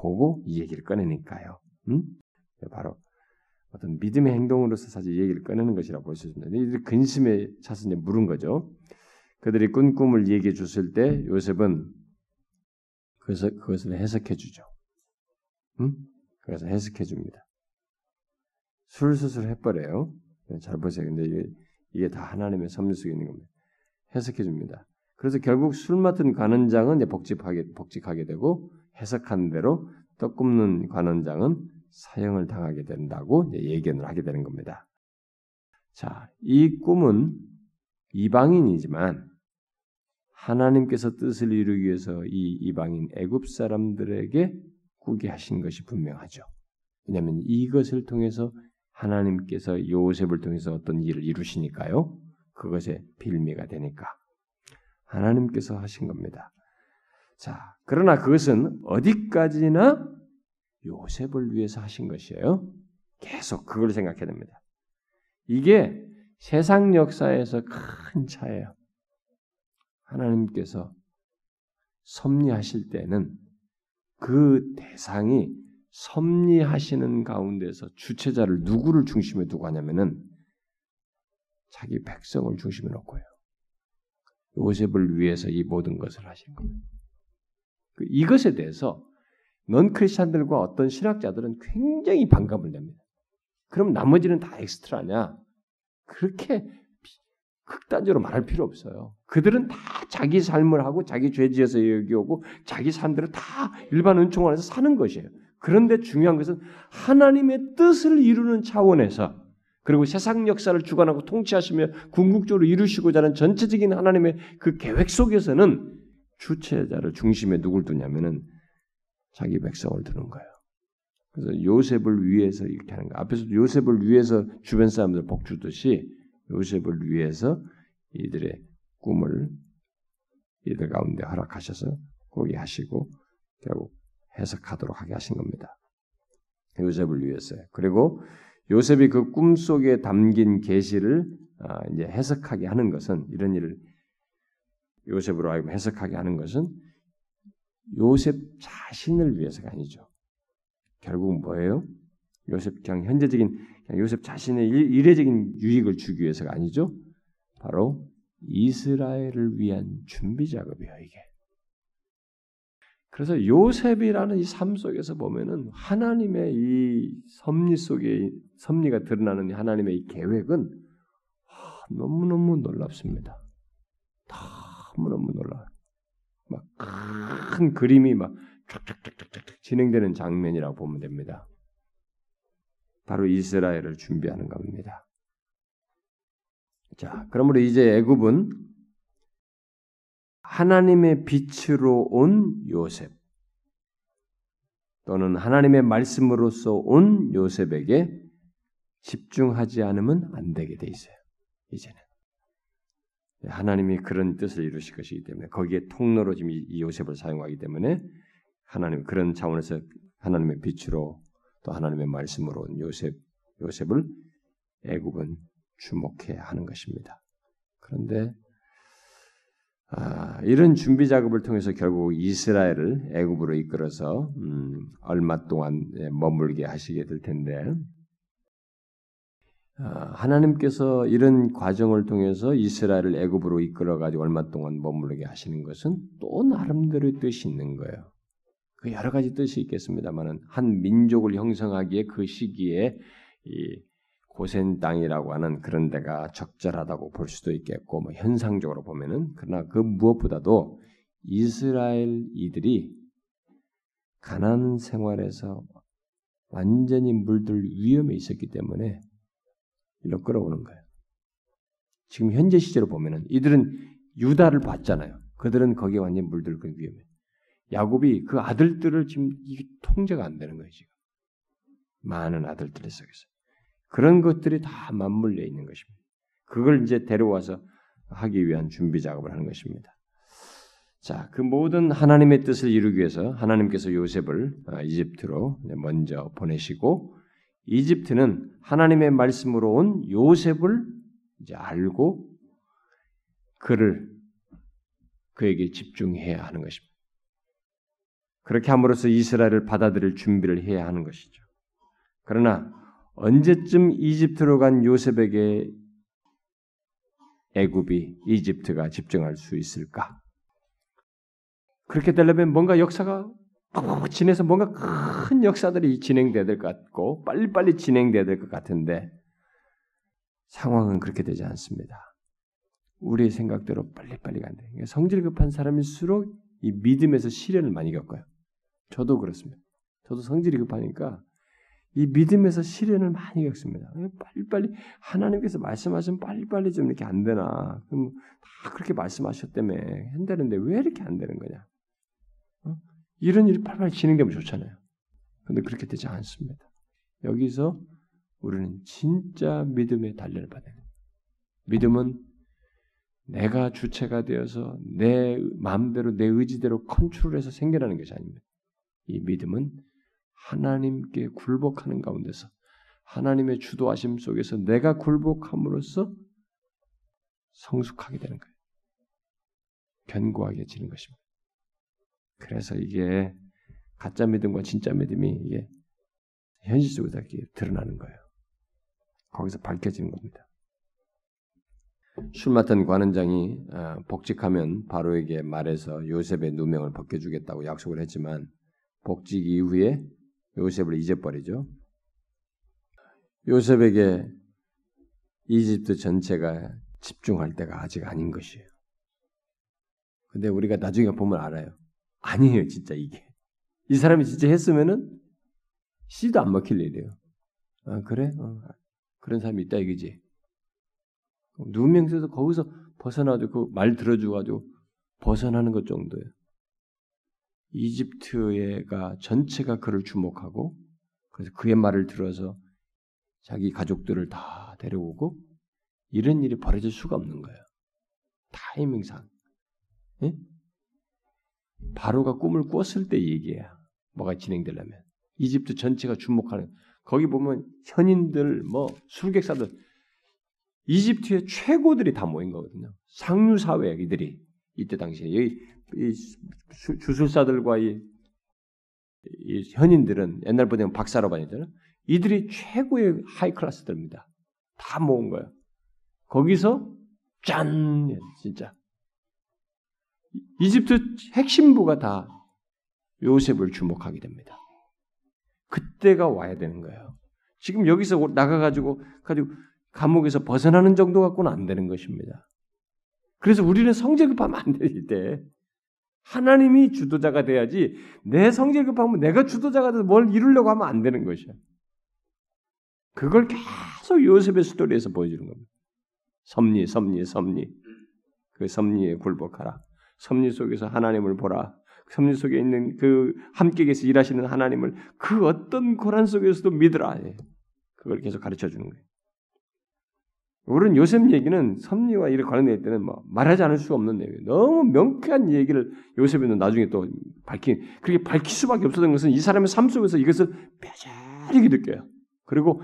보고 이 얘기를 꺼내니까요. 음? 바로 어떤 믿음의 행동으로서 사실 이 얘기를 꺼내는 것이라고 볼 수 있습니다. 이 근심에 차서 이제 물은 거죠. 그들이 꾼 꿈을 얘기해 줬을 때 요셉은 그래서 그것을 해석해 주죠. 음? 그래서 해석해 줍니다. 술수술 해버려요. 잘 보세요. 근데 이게, 이게 다 하나님의 섭리 속에 있는 겁니다. 해석해 줍니다. 그래서 결국 술 맡은 관원장은 이제 복직하게 복직하게 되고 해석한 대로 떡 굽는 관원장은 사형을 당하게 된다고 예견을 하게 되는 겁니다. 자, 이 꿈은 이방인이지만 하나님께서 뜻을 이루기 위해서 이 이방인 애굽 사람들에게 꾸게 하신 것이 분명하죠. 왜냐하면 이것을 통해서 하나님께서 요셉을 통해서 어떤 일을 이루시니까요. 그것의 빌미가 되니까 하나님께서 하신 겁니다. 자, 그러나 그것은 어디까지나 요셉을 위해서 하신 것이에요. 계속 그걸 생각해야 됩니다. 이게 세상 역사에서 큰 차예요. 하나님께서 섭리하실 때는 그 대상이 섭리하시는 가운데서 주체자를 누구를 중심에 두고 하냐면은 자기 백성을 중심에 놓고요. 요셉을 위해서 이 모든 것을 하신 겁니다. 그 이것에 대해서 넌 크리스찬들과 어떤 신학자들은 굉장히 반감을 냅니다. 그럼 나머지는 다 엑스트라냐? 그렇게 극단적으로 말할 필요 없어요. 그들은 다 자기 삶을 하고 자기 죄지에서 여기오고 자기 삶대로 다 일반 은총 안에서 사는 것이에요. 그런데 중요한 것은 하나님의 뜻을 이루는 차원에서 그리고 세상 역사를 주관하고 통치하시며 궁극적으로 이루시고자 하는 전체적인 하나님의 그 계획 속에서는 주체자를 중심에 누굴 두냐면은 자기 백성을 두는 거예요. 그래서 요셉을 위해서 이렇게 하는 거. 앞에서 요셉을 위해서 주변 사람들 복 주듯이 요셉을 위해서 이들의 꿈을 이들 가운데 허락하셔서 거기 하시고 결국 해석하도록 하게 하신 겁니다. 요셉을 위해서요. 그리고 요셉이 그 꿈 속에 담긴 계시를 아, 이제 해석하게 하는 것은 이런 일을 요셉으로 하여금 해석하게 하는 것은 요셉 자신을 위해서가 아니죠. 결국 뭐예요? 요셉 그냥 현재적인 그냥 요셉 자신의 일, 회적인 유익을 주기 위해서가 아니죠. 바로 이스라엘을 위한 준비 작업이에요, 이게. 그래서 요셉이라는 이 삶 속에서 보면은 하나님의 이 섭리 속에 섭리가 드러나는 하나님의 이 계획은 너무너무 놀랍습니다. 너무너무 놀라요. 막 큰 그림이 막 쫙쫙쫙쫙쫙 진행되는 장면이라고 보면 됩니다. 바로 이스라엘을 준비하는 겁니다. 자, 그러므로 이제 애굽은 하나님의 빛으로 온 요셉 또는 하나님의 말씀으로서 온 요셉에게 집중하지 않으면 안 되게 돼 있어요. 이제는 하나님이 그런 뜻을 이루실 것이기 때문에 거기에 통로로 지금 이 요셉을 사용하기 때문에 하나님 그런 차원에서 하나님의 빛으로 또 하나님의 말씀으로 온 요셉 요셉을 애굽은 주목해야 하는 것입니다. 그런데 아, 이런 준비 작업을 통해서 결국 이스라엘을 애굽으로 이끌어서 음, 얼마 동안 예, 머물게 하시게 될 텐데 아, 하나님께서 이런 과정을 통해서 이스라엘을 애굽으로 이끌어 가지고 얼마 동안 머무르게 하시는 것은 또 나름대로의 뜻이 있는 거예요. 그 여러 가지 뜻이 있겠습니다만은 한 민족을 형성하기에 그 시기에 이 고센 땅이라고 하는 그런 데가 적절하다고 볼 수도 있겠고 뭐 현상적으로 보면은 그러나 그 무엇보다도 이스라엘 이들이 가난 생활에서 완전히 물들 위험에 있었기 때문에 일로 끌어오는 거예요. 지금 현재 시제로 보면은 이들은 유다를 봤잖아요. 그들은 거기에 완전히 물들 그 위험해. 야곱이 그 아들들을 지금 이게 통제가 안 되는 거예요, 지금. 많은 아들들 속에서. 그런 것들이 다 맞물려 있는 것입니다. 그걸 이제 데려와서 하기 위한 준비 작업을 하는 것입니다. 자, 그 모든 하나님의 뜻을 이루기 위해서 하나님께서 요셉을 아, 이집트로 먼저 보내시고 이집트는 하나님의 말씀으로 온 요셉을 이제 알고 그를 그에게 집중해야 하는 것입니다. 그렇게 함으로써 이스라엘을 받아들일 준비를 해야 하는 것이죠. 그러나 언제쯤 이집트로 간 요셉에게 애굽이 이집트가 집중할 수 있을까? 그렇게 되려면 뭔가 역사가 지내서 뭔가 큰 역사들이 진행돼야 될 것 같고 빨리빨리 진행돼야 될 것 같은데 상황은 그렇게 되지 않습니다. 우리의 생각대로 빨리빨리 간다. 성질 급한 사람일수록 이 믿음에서 시련을 많이 겪어요. 저도 그렇습니다. 저도 성질이 급하니까 이 믿음에서 시련을 많이 겪습니다. 빨리빨리 하나님께서 말씀하시면 빨리빨리 좀 이렇게 안 되나? 그럼 다 그렇게 말씀하셨다며 한다는데 왜 이렇게 안 되는 거냐? 어? 이런 일이 빨리빨리 진행되면 좋잖아요. 근데 그렇게 되지 않습니다. 여기서 우리는 진짜 믿음의 단련을 받아야 돼요. 믿음은 내가 주체가 되어서 내 마음대로 내 의지대로 컨트롤해서 생겨나는 것이 아닙니다. 이 믿음은 하나님께 굴복하는 가운데서 하나님의 주도하심 속에서 내가 굴복함으로써 성숙하게 되는 거예요. 견고하게 지는 것입니다. 그래서 이게 가짜 믿음과 진짜 믿음이 이게 현실적으로 이렇게 드러나는 거예요. 거기서 밝혀지는 겁니다. 술 맡은 관원장이 아, 복직하면 바로에게 말해서 요셉의 누명을 벗겨주겠다고 약속을 했지만 복직 이후에 요셉을 잊어버리죠. 요셉에게 이집트 전체가 집중할 때가 아직 아닌 것이에요. 근데 우리가 나중에 보면 알아요. 아니에요, 진짜 이게. 이 사람이 진짜 했으면은 씨도 안 먹힐 일이에요. 아, 그래? 어, 그런 사람이 있다 이거지. 누명에서 거기서 벗어나도 그 말 들어줘가지고 벗어나는 것 정도예요. 이집트가 전체가 그를 주목하고 그래서 그의 말을 들어서 자기 가족들을 다 데려오고 이런 일이 벌어질 수가 없는 거예요. 타이밍상. 예? 바로가 꿈을 꿨을 때 얘기야. 뭐가 진행되려면. 이집트 전체가 주목하는 거기 보면 현인들 뭐 술객사들 이집트의 최고들이 다 모인 거거든요. 상류 사회 이들이 이때 당시에 여기 이 주술사들과 이, 이 현인들은 옛날 보면 박사라고 하잖아요. 이들이 최고의 하이 클래스들입니다. 다 모은 거예요. 거기서 짠 진짜 이집트 핵심부가 다 요셉을 주목하게 됩니다. 그때가 와야 되는 거예요. 지금 여기서 나가가지고 가지고 감옥에서 벗어나는 정도 갖고는 안 되는 것입니다. 그래서 우리는 성질 급하면 안 되기 때 하나님이 주도자가 돼야지 내 성질 급하면 내가 주도자가 돼서 뭘 이루려고 하면 안 되는 것이야. 그걸 계속 요셉의 스토리에서 보여주는 겁니다. 섭리, 섭리, 섭리. 그 섭리에 굴복하라. 섭리 속에서 하나님을 보라. 섭리 속에 있는 그 함께 계서 일하시는 하나님을 그 어떤 고난 속에서도 믿으라. 예. 그걸 계속 가르쳐 주는 거예요. 우리는 요셉 얘기는 섭리와 이를 관련될 때는 뭐 말하지 않을 수 없는 내용이에요. 너무 명쾌한 얘기를 요셉은 나중에 또 밝히 그렇게 밝힐 수밖에 없었던 것은 이 사람의 삶 속에서 이것을 뼈저리게 느껴요. 그리고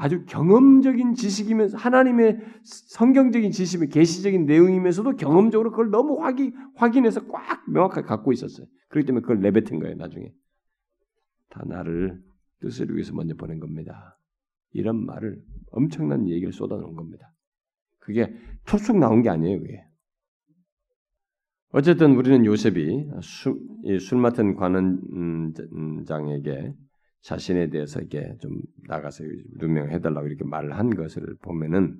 아주 경험적인 지식이면서 하나님의 성경적인 지식이 계시적인 내용이면서도 경험적으로 그걸 너무 확인 확인해서 꽉 명확하게 갖고 있었어요. 그렇기 때문에 그걸 내뱉은 거예요. 나중에 다 나를 뜻을 위해서 먼저 보낸 겁니다. 이런 말을 엄청난 얘기를 쏟아놓은 겁니다. 그게 툭툭 나온 게 아니에요, 그게. 어쨌든 우리는 요셉이 술, 술 맡은 관원장에게 자신에 대해서 이렇게 좀 나가서 누명해 달라고 이렇게 말을 한 것을 보면은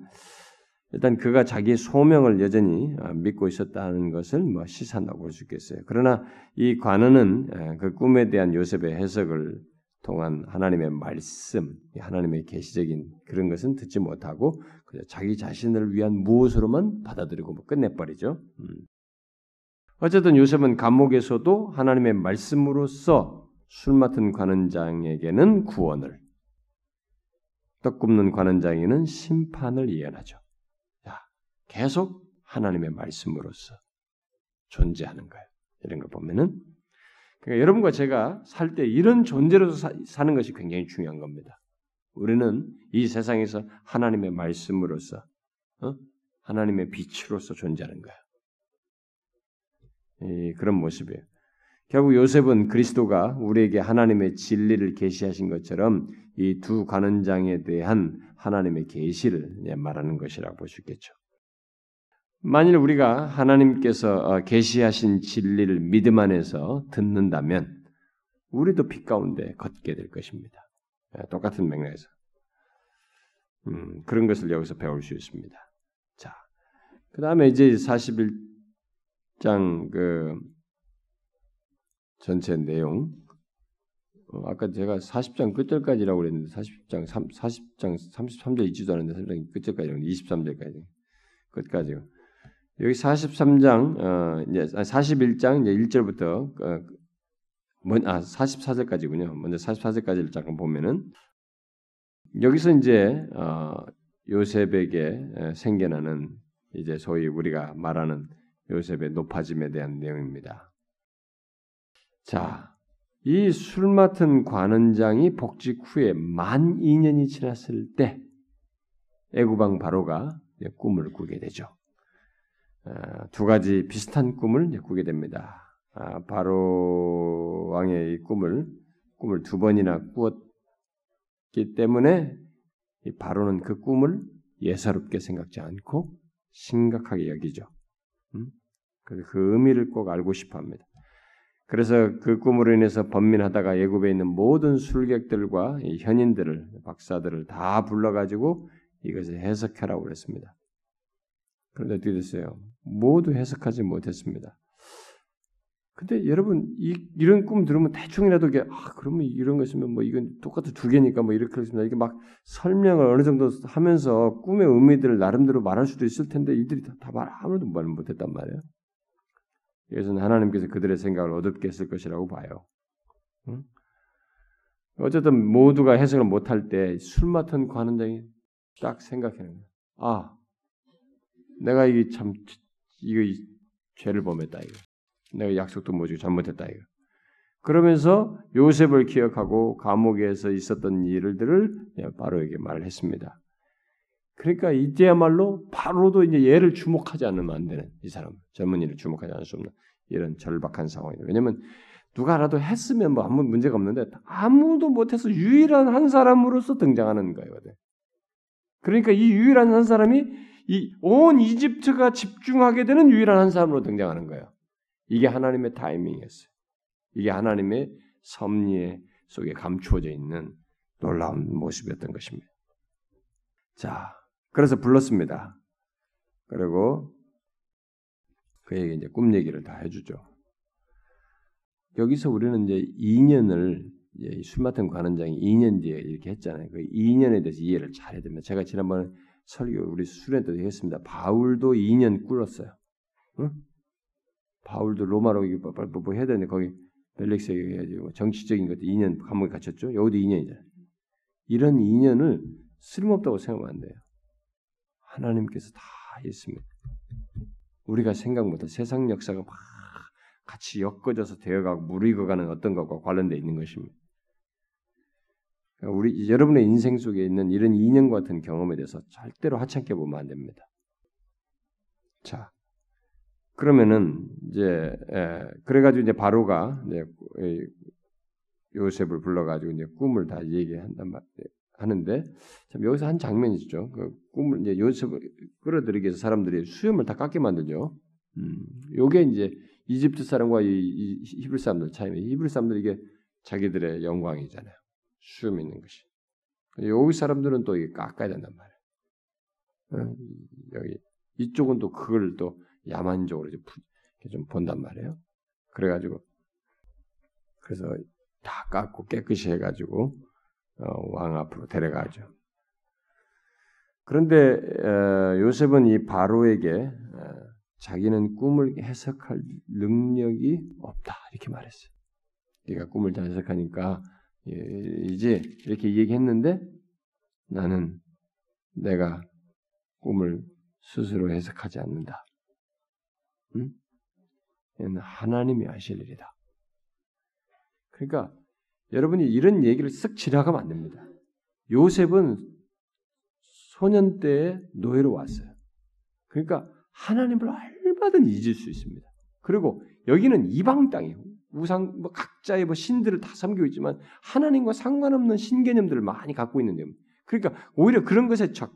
일단 그가 자기의 소명을 여전히 아, 믿고 있었다는 것을 뭐 시사한다고 볼 수 있겠어요. 그러나 이 관원은 그 꿈에 대한 요셉의 해석을 통한 하나님의 말씀, 하나님의 계시적인 그런 것은 듣지 못하고 그냥 자기 자신을 위한 무엇으로만 받아들이고 뭐 끝내버리죠. 음. 어쨌든 요셉은 감옥에서도 하나님의 말씀으로써 술 맡은 관원장에게는 구원을, 떡 굽는 관원장에는 심판을 예언하죠. 계속 하나님의 말씀으로서 존재하는 거예요. 이런 걸 보면은 그러니까 여러분과 제가 살 때 이런 존재로서 사, 는 것이 굉장히 중요한 겁니다. 우리는 이 세상에서 하나님의 말씀으로서 어? 하나님의 빛으로서 존재하는 거예요. 이, 그런 모습이에요. 결국 요셉은 그리스도가 우리에게 하나님의 진리를 계시하신 것처럼 이 두 관원장에 대한 하나님의 계시를 말하는 것이라고 볼 수 있겠죠. 만일 우리가 하나님께서 어, 계시하신 진리를 믿음 안에서 듣는다면 우리도 빛 가운데 걷게 될 것입니다. 예, 똑같은 맥락에서 음, 그런 것을 여기서 배울 수 있습니다. 자, 그 다음에 이제 41장 그 전체 내용 어, 아까 제가 40장 끝절까지라고 그랬는데 40장 3, 40장 33절 있지도 않은데 40장 끝절까지 23절까지 끝까지요. 여기 43장 어, 이제 41장 이제 1절부터 어, 아 44절까지군요. 먼저 44절까지를 잠깐 보면은 여기서 이제 어, 요셉에게 생겨나는 이제 소위 우리가 말하는 요셉의 높아짐에 대한 내용입니다. 자, 이 술 맡은 관원장이 복직 후에 만 2년이 지났을 때 애구방 바로가 꿈을 꾸게 되죠. 아, 두 가지 비슷한 꿈을 꾸게 됩니다. 아, 바로 왕의 꿈을 꿈을 두 번이나 꾸었기 때문에 바로는 그 꿈을 예사롭게 생각지 않고 심각하게 여기죠. 음? 그 의미를 꼭 알고 싶어 합니다. 그래서 그 꿈으로 인해서 번민하다가 예굽에 있는 모든 술객들과 현인들을 박사들을 다 불러가지고 이것을 해석하라고 그랬습니다. 그런데 어떻게 됐어요? 모두 해석하지 못했습니다. 근데 여러분 이, 이런 꿈 들으면 대충이라도 이게 아 그러면 이런 거 있으면 뭐 이건 똑같은 두 개니까 뭐 이렇게 했습니다. 이게 막 설명을 어느 정도 하면서 꿈의 의미들을 나름대로 말할 수도 있을 텐데 이들이 다, 다 말, 아무도 말 못했단 말이에요. 이것은 하나님께서 그들의 생각을 어둡게 했을 것이라고 봐요. 응? 어쨌든 모두가 해석을 못할 때 술 맡은 관원장이 딱 생각하는 거예요. 아 내가 이게 참 이거 죄를 범했다 이거. 내가 약속도 못 지고 잘못했다 이거. 그러면서 요셉을 기억하고 감옥에서 있었던 일들을 바로에게 말을 했습니다. 그러니까 이때야말로 바로도 이제 얘를 주목하지 않으면 안 되는 이 사람 젊은이를 주목하지 않을 수 없는 이런 절박한 상황이에요. 왜냐하면 누가 라도 했으면 뭐 아무 문제가 없는데 아무도 못해서 유일한 한 사람으로서 등장하는 거예요. 그러니까 이 유일한 한 사람이 이 온 이집트가 집중하게 되는 유일한 한 사람으로 등장하는 거예요. 이게 하나님의 타이밍이었어요. 이게 하나님의 섭리 속에 감추어져 있는 놀라운 모습이었던 것입니다. 자, 그래서 불렀습니다. 그리고 그에게 이제 꿈 얘기를 다 해주죠. 여기서 우리는 이제 2년을 이제 술 맡은 관원장이 2년 뒤에 이렇게 했잖아요. 그 2년에 대해서 이해를 잘해야 됩니다. 제가 지난번에 설교 우리 수련 때도 했습니다. 바울도 2년 꿇었어요. 응? 바울도 로마로 뭐, 뭐, 뭐 해야 되는데 거기 벨릭스에 해야지 뭐 정치적인 것도 2년 감옥에 갇혔죠. 여기도 2년이잖아요. 이런 2년을 쓸모없다고 생각하면 안 돼요. 하나님께서 다 있습니다. 우리가 생각 못한 세상 역사가 막 같이 엮어져서 되어가고 무르익어가는 어떤 것과 관련되어 있는 것입니다. 우리 여러분의 인생 속에 있는 이런 인연 같은 경험에 대해서 절대로 하찮게 보면 안 됩니다. 자, 그러면은 이제 에, 그래가지고 이제 바로가 이제 요셉을 불러가지고 이제 꿈을 다 얘기한단 말 하는데 참 여기서 한 장면이 있죠. 그 꿈을 이제 요셉을 끌어들이기 위해서 사람들이 수염을 다 깎게 만들죠. 음, 요게 이제 이집트 사람과 이, 이 히브리 사람들 차이입니다. 히브리 사람들 이게 자기들의 영광이잖아요. 수염 있는 것이. 여기 사람들은 또 이게 깎아야 된단 말이에요. 어? 여기 이쪽은 또 그걸 또 야만적으로 좀 본단 말이에요. 그래가지고 그래서 다 깎고 깨끗이 해가지고 어, 왕 앞으로 데려가죠. 그런데 어, 요셉은 이 바로에게 어, 자기는 꿈을 해석할 능력이 없다 이렇게 말했어요. 네가 꿈을 잘 해석하니까 예, 이제 이렇게 얘기했는데 나는 내가 꿈을 스스로 해석하지 않는다. 응? 하나님이 하실 일이다. 그러니까 여러분이 이런 얘기를 쓱 지나가면 안 됩니다. 요셉은 소년 때에 노예로 왔어요. 그러니까 하나님을 얼마든 잊을 수 있습니다. 그리고 여기는 이방 땅이에요. 우상 뭐 각자의 뭐 신들을 다 섬기고 있지만 하나님과 상관없는 신개념들을 많이 갖고 있는데 그러니까 오히려 그런 것에 적,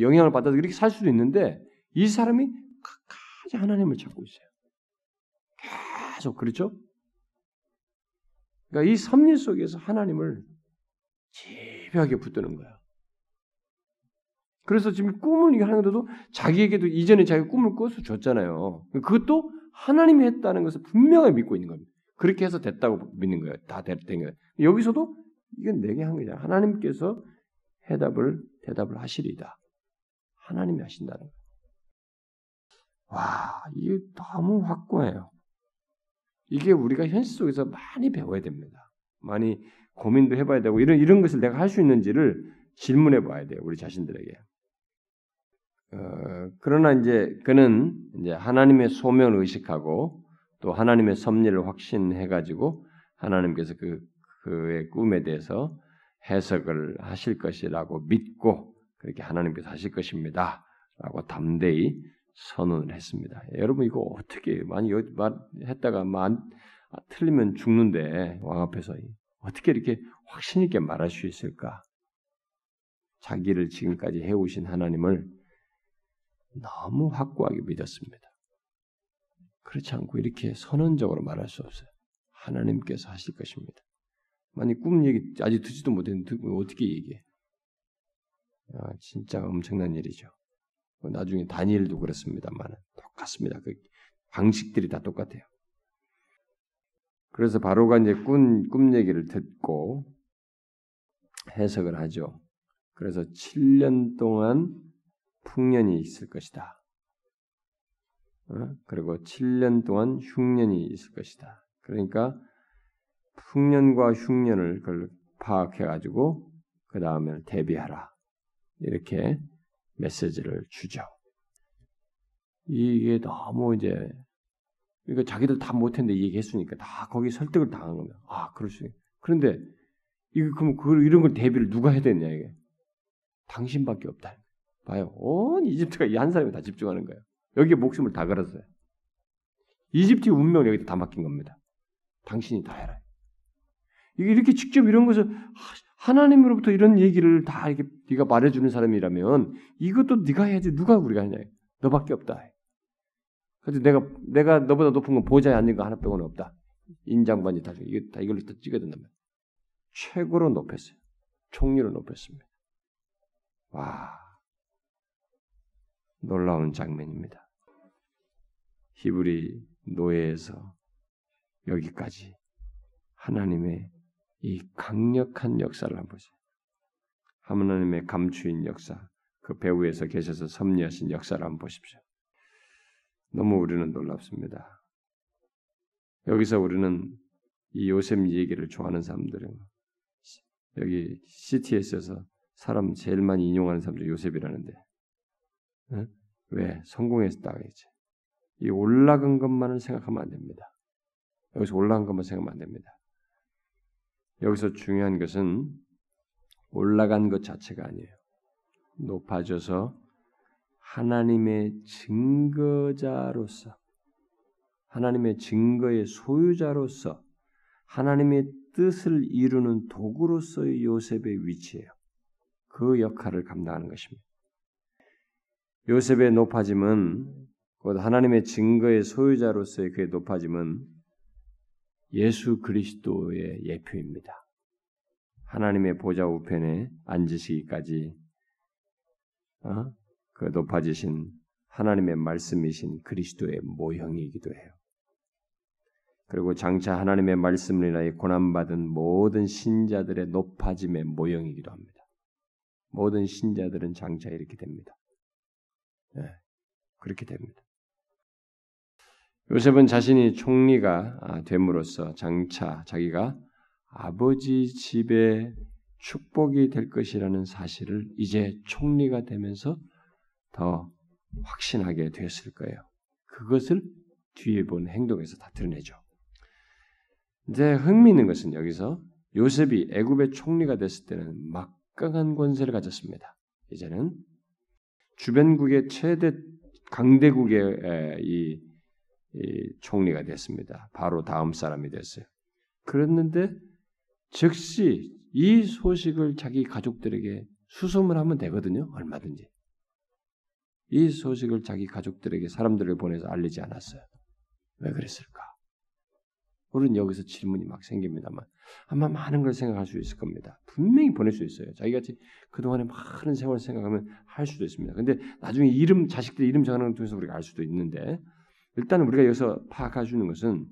영향을 받아서 이렇게 살 수도 있는데 이 사람이 끝까지 하나님을 찾고 있어요. 계속 그렇죠? 그러니까 이 섭리 속에서 하나님을 집요하게 붙드는 거야. 그래서 지금 꿈을 하는 것도 자기에게도 이전에 자기 꿈을 꿔서 줬잖아요. 그것도 하나님이 했다는 것을 분명히 믿고 있는 겁니다. 그렇게 해서 됐다고 믿는 거예요. 다 된 거예요. 여기서도 이건 내게 한 거잖아. 하나님께서 해답을 대답을 하시리다. 하나님이 하신다는 거예요. 와, 이게 너무 확고해요. 이게 우리가 현실 속에서 많이 배워야 됩니다. 많이 고민도 해봐야 되고 이런 이런 것을 내가 할 수 있는지를 질문해 봐야 돼요. 우리 자신들에게. 어, 그러나 이제 그는 이제 하나님의 소명을 의식하고 또 하나님의 섭리를 확신해 가지고 하나님께서 그 그의 꿈에 대해서 해석을 하실 것이라고 믿고 그렇게 하나님께서 하실 것입니다라고 담대히 선언을 했습니다. 여러분 이거 어떻게 많이 했다가 만, 아, 틀리면 죽는데 왕 앞에서 어떻게 이렇게 확신 있게 말할 수 있을까? 자기를 지금까지 해오신 하나님을 너무 확고하게 믿었습니다. 그렇지 않고 이렇게 선언적으로 말할 수 없어요. 하나님께서 하실 것입니다. 만약 꿈 얘기 아직 듣지도 못했는데 어떻게 얘기해? 야, 진짜 엄청난 일이죠. 뭐 나중에 다니엘도 그렇습니다만 똑같습니다. 그 방식들이 다 똑같아요. 그래서 바로가 이제 꿈, 꿈 얘기를 듣고 해석을 하죠. 그래서 7년 동안 풍년이 있을 것이다. 어? 그리고 7년 동안 흉년이 있을 것이다. 그러니까 풍년과 흉년을 파악해 가지고 그 다음에 대비하라. 이렇게 메시지를 주죠. 이게 너무 이제 그러니까 자기들 다 못했는데 얘기했으니까 다 거기 설득을 당한 겁니다. 아, 그럴 수. 그런데 이거 그럼 그 이런 걸 대비를 누가 해야 되냐 이게? 당신밖에 없다. 봐요. 온 이집트가 이 한 사람이 다 집중하는 거예요. 여기에 목숨을 다 걸었어요. 이집트 운명을 여기다 다 맡긴 겁니다. 당신이 다 해라. 이게 이렇게 직접 이런 것을 하나님으로부터 이런 얘기를 다 이렇게 네가 말해주는 사람이라면 이것도 네가 해야지 누가 우리가 하냐? 너밖에 없다. 그래서 내가 내가 너보다 높은 건 보좌에 앉는 거 하나 빼고는 없다. 인장반이 다 이게 다 이걸로 다 찍어야 된단 말이야. 최고로 높였어요. 총리로 높였습니다. 와 놀라운 장면입니다. 히브리 노예에서 여기까지 하나님의 이 강력한 역사를 한번 보세요. 하나님의 감추인 역사, 그 배후에서 계셔서 섭리하신 역사를 한번 보십시오. 너무 우리는 놀랍습니다. 여기서 우리는 이 요셉 얘기를 좋아하는 사람들은 여기 CTS에서 사람 제일 많이 인용하는 사람 중 요셉이라는데 응? 왜 성공했다 그랬지? 이 올라간 것만을 생각하면 안 됩니다. 여기서 올라간 것만 생각하면 안 됩니다. 여기서 중요한 것은 올라간 것 자체가 아니에요. 높아져서 하나님의 증거자로서, 하나님의 증거의 소유자로서, 하나님의 뜻을 이루는 도구로서의 요셉의 위치예요. 그 역할을 감당하는 것입니다. 요셉의 높아짐은 곧 하나님의 증거의 소유자로서의 그의 높아짐은 예수 그리스도의 예표입니다. 하나님의 보좌 우편에 앉으시기까지 어? 그 높아지신 하나님의 말씀이신 그리스도의 모형이기도 해요. 그리고 장차 하나님의 말씀을 인하여 고난받은 모든 신자들의 높아짐의 모형이기도 합니다. 모든 신자들은 장차 이렇게 됩니다. 네, 그렇게 됩니다. 요셉은 자신이 총리가 아, 됨으로써 장차 자기가 아버지 집의 축복이 될 것이라는 사실을 이제 총리가 되면서 더 확신하게 되었을 거예요. 그것을 뒤에 본 행동에서 다 드러내죠. 이제 흥미있는 것은 여기서 요셉이 애굽의 총리가 됐을 때는 막강한 권세를 가졌습니다. 이제는 주변국의 최대 강대국의 이, 이 총리가 됐습니다. 바로 다음 사람이 됐어요. 그랬는데 즉시 이 소식을 자기 가족들에게 수소문 하면 되거든요. 얼마든지. 이 소식을 자기 가족들에게 사람들을 보내서 알리지 않았어요. 왜 그랬을까? 우리는 여기서 질문이 막 생깁니다만 아마 많은 걸 생각할 수 있을 겁니다. 분명히 보낼 수 있어요. 자기같이 그동안에 많은 세월 생각하면 할 수도 있습니다. 근데 나중에 이름, 자식들 이름 정하는 걸 통해서 우리가 알 수도 있는데 일단 우리가 여기서 파악할 수 있는 것은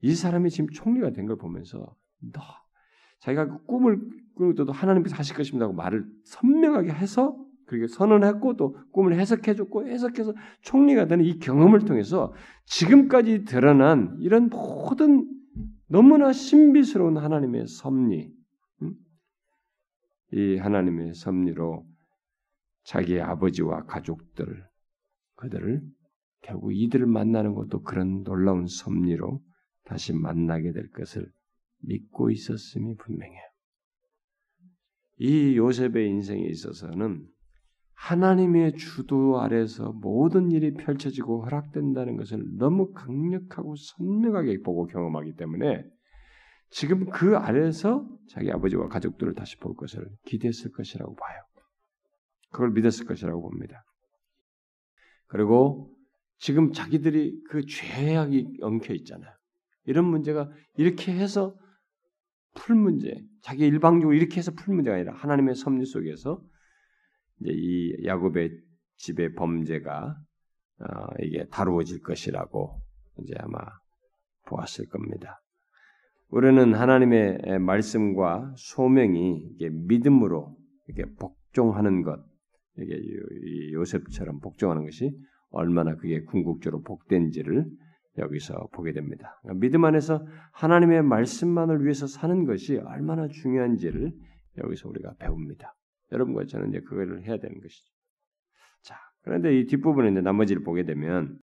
이 사람이 지금 총리가 된 걸 보면서 너 자기가 그 꿈을 꾸도 하나님께서 하실 것입니다고 말을 선명하게 해서 그렇게 선언했고 또 꿈을 해석해줬고 해석해서 총리가 되는 이 경험을 통해서 지금까지 드러난 이런 모든 너무나 신비스러운 하나님의 섭리, 이 하나님의 섭리로 자기의 아버지와 가족들, 그들을 결국 이들을 만나는 것도 그런 놀라운 섭리로 다시 만나게 될 것을 믿고 있었음이 분명해요. 이 요셉의 인생에 있어서는 하나님의 주도 아래서 모든 일이 펼쳐지고 허락된다는 것을 너무 강력하고 선명하게 보고 경험하기 때문에 지금 그 아래서 자기 아버지와 가족들을 다시 볼 것을 기대했을 것이라고 봐요. 그걸 믿었을 것이라고 봅니다. 그리고 지금 자기들이 그 죄악이 엉켜 있잖아요. 이런 문제가 이렇게 해서 풀 문제, 자기 일방적으로 이렇게 해서 풀 문제가 아니라 하나님의 섭리 속에서 이제 이 야곱의 집의 범죄가 어, 이게 다루어질 것이라고 이제 아마 보았을 겁니다. 우리는 하나님의 말씀과 소명이 이게 믿음으로 이렇게 복종하는 것, 이게 요셉처럼 복종하는 것이 얼마나 그게 궁극적으로 복된지를 여기서 보게 됩니다. 그러니까 믿음 안에서 하나님의 말씀만을 위해서 사는 것이 얼마나 중요한지를 여기서 우리가 배웁니다. 여러분과 저는 이제 그거를 해야 되는 것이죠. 자, 그런데 이 뒷부분에 이제 나머지를 보게 되면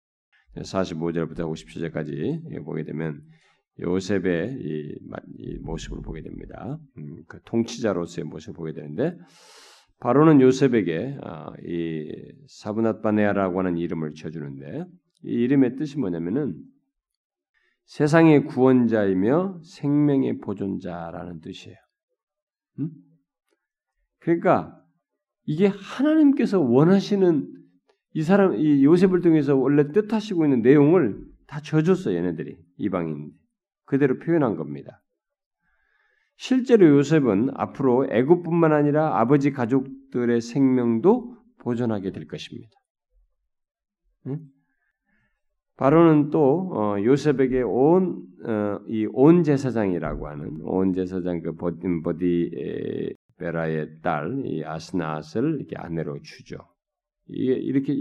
45절부터 57절까지 보게 되면 요셉의 이, 이 모습을 보게 됩니다. 음, 그 통치자로서의 모습을 보게 되는데 바로는 요셉에게 아, 이 사브낫바네아라고 하는 이름을 지어주는데 이 이름의 뜻이 뭐냐면은 세상의 구원자이며 생명의 보존자라는 뜻이에요. 음? 그러니까 이게 하나님께서 원하시는 이 사람 이 요셉을 통해서 원래 뜻하시고 있는 내용을 다 져줬어요 얘네들이 이방인 그대로 표현한 겁니다. 실제로 요셉은 앞으로 애굽뿐만 아니라 아버지 가족들의 생명도 보존하게 될 것입니다. 응? 바로는 또 어, 요셉에게 온 이온 어, 제사장이라고 하는 온 제사장 그 버디 베라의 딸 이 아스나스를 이렇게 아내로 주죠. 이게 이렇게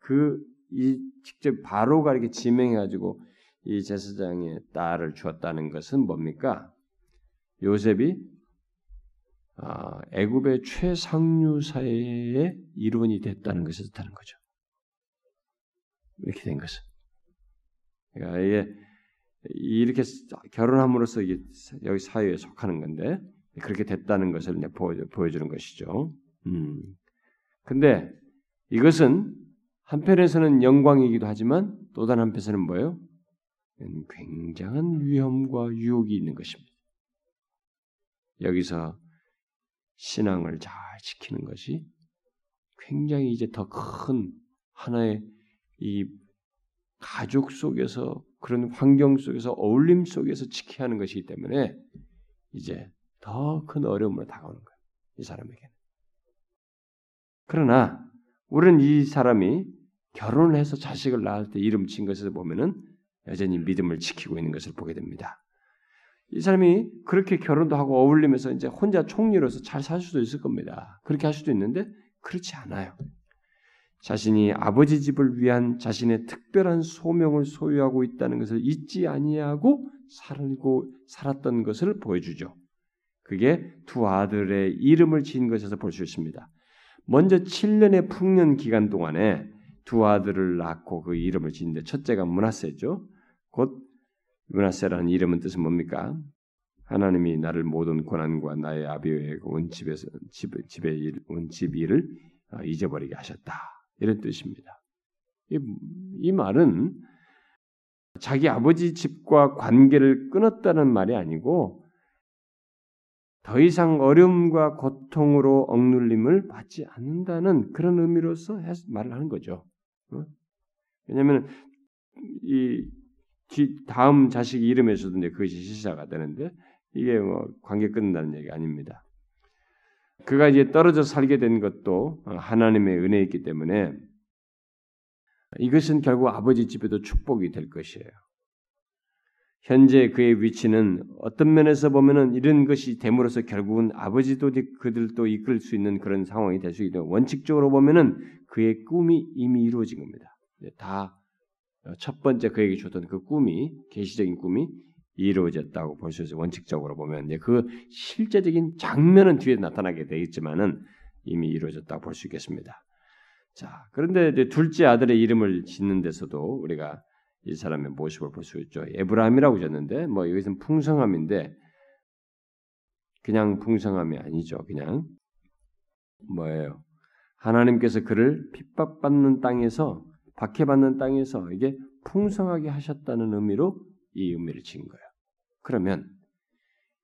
그 이 직접 바로가 이렇게 지명해 가지고 이 제사장의 딸을 주었다는 것은 뭡니까? 요셉이 아, 애굽의 최상류 사회의 일원이 됐다는 것을 뜻하는 거죠. 이렇게 된 것은. 그러니까 이게 이렇게 결혼함으로써 여기 사회에 속하는 건데 그렇게 됐다는 것을 보여주 는 것이죠. 음. 근데 이것은 한편에서는 영광이기도 하지만 또 다른 한편에서는 뭐예요? 굉장한 위험과 유혹이 있는 것입니다. 여기서 신앙을 잘 지키는 것이 굉장히 이제 더 큰 하나의 이 가족 속에서 그런 환경 속에서 어울림 속에서 지켜야 하는 것이기 때문에 이제 더 큰 어려움으로 다가오는 거예요. 이 사람에게는. 그러나 우리는 이 사람이 결혼을 해서 자식을 낳을 때 이름 진 것을 보면은 여전히 믿음을 지키고 있는 것을 보게 됩니다. 이 사람이 그렇게 결혼도 하고 어울리면서 이제 혼자 총리로서 잘 살 수도 있을 겁니다. 그렇게 할 수도 있는데 그렇지 않아요. 자신이 아버지 집을 위한 자신의 특별한 소명을 소유하고 있다는 것을 잊지 아니하고 살고 살았던 것을 보여주죠. 그게 두 아들의 이름을 지은 것에서 볼 수 있습니다. 먼저 7년의 풍년 기간 동안에 두 아들을 낳고 그 이름을 지는데 첫째가 문하세죠. 곧 문하세라는 이름은 뜻은 뭡니까? 하나님이 나를 모든 고난과 나의 아비의 온 집에서 집, 집에 온집 일을 어, 잊어버리게 하셨다. 이런 뜻입니다. 이, 이 말은 자기 아버지 집과 관계를 끊었다는 말이 아니고 더 이상 어려움과 고통으로 억눌림을 받지 않는다는 그런 의미로서 말을 하는 거죠. 어? 왜냐하면 이 다음 자식 이름에서도 이제 그것이 시사가 되는데 이게 뭐 관계 끊는다는 얘기 아닙니다. 그가 이제 떨어져 살게 된 것도 하나님의 은혜였기 때문에 이것은 결국 아버지 집에도 축복이 될 것이에요. 현재 그의 위치는 어떤 면에서 보면은 이런 것이 됨으로써 결국은 아버지도 그들도 이끌 수 있는 그런 상황이 될 수 있는 원칙적으로 보면은 그의 꿈이 이미 이루어진 겁니다. 다 첫 번째 그에게 줬던 그 꿈이 계시적인 꿈이 이루어졌다고 볼 수 있어요. 원칙적으로 보면 그 실제적인 장면은 뒤에 나타나게 되겠지만은 이미 이루어졌다고 볼 수 있겠습니다. 자, 그런데 둘째 아들의 이름을 짓는 데서도 우리가 이 사람의 모습을 볼 수 있죠. 에브라임이라고 졌는데 뭐 여기서는 풍성함인데 그냥 풍성함이 아니죠. 그냥 뭐예요? 하나님께서 그를 핍박받는 땅에서 박해받는 땅에서 이게 풍성하게 하셨다는 의미로 이 의미를 지은 거예요. 그러면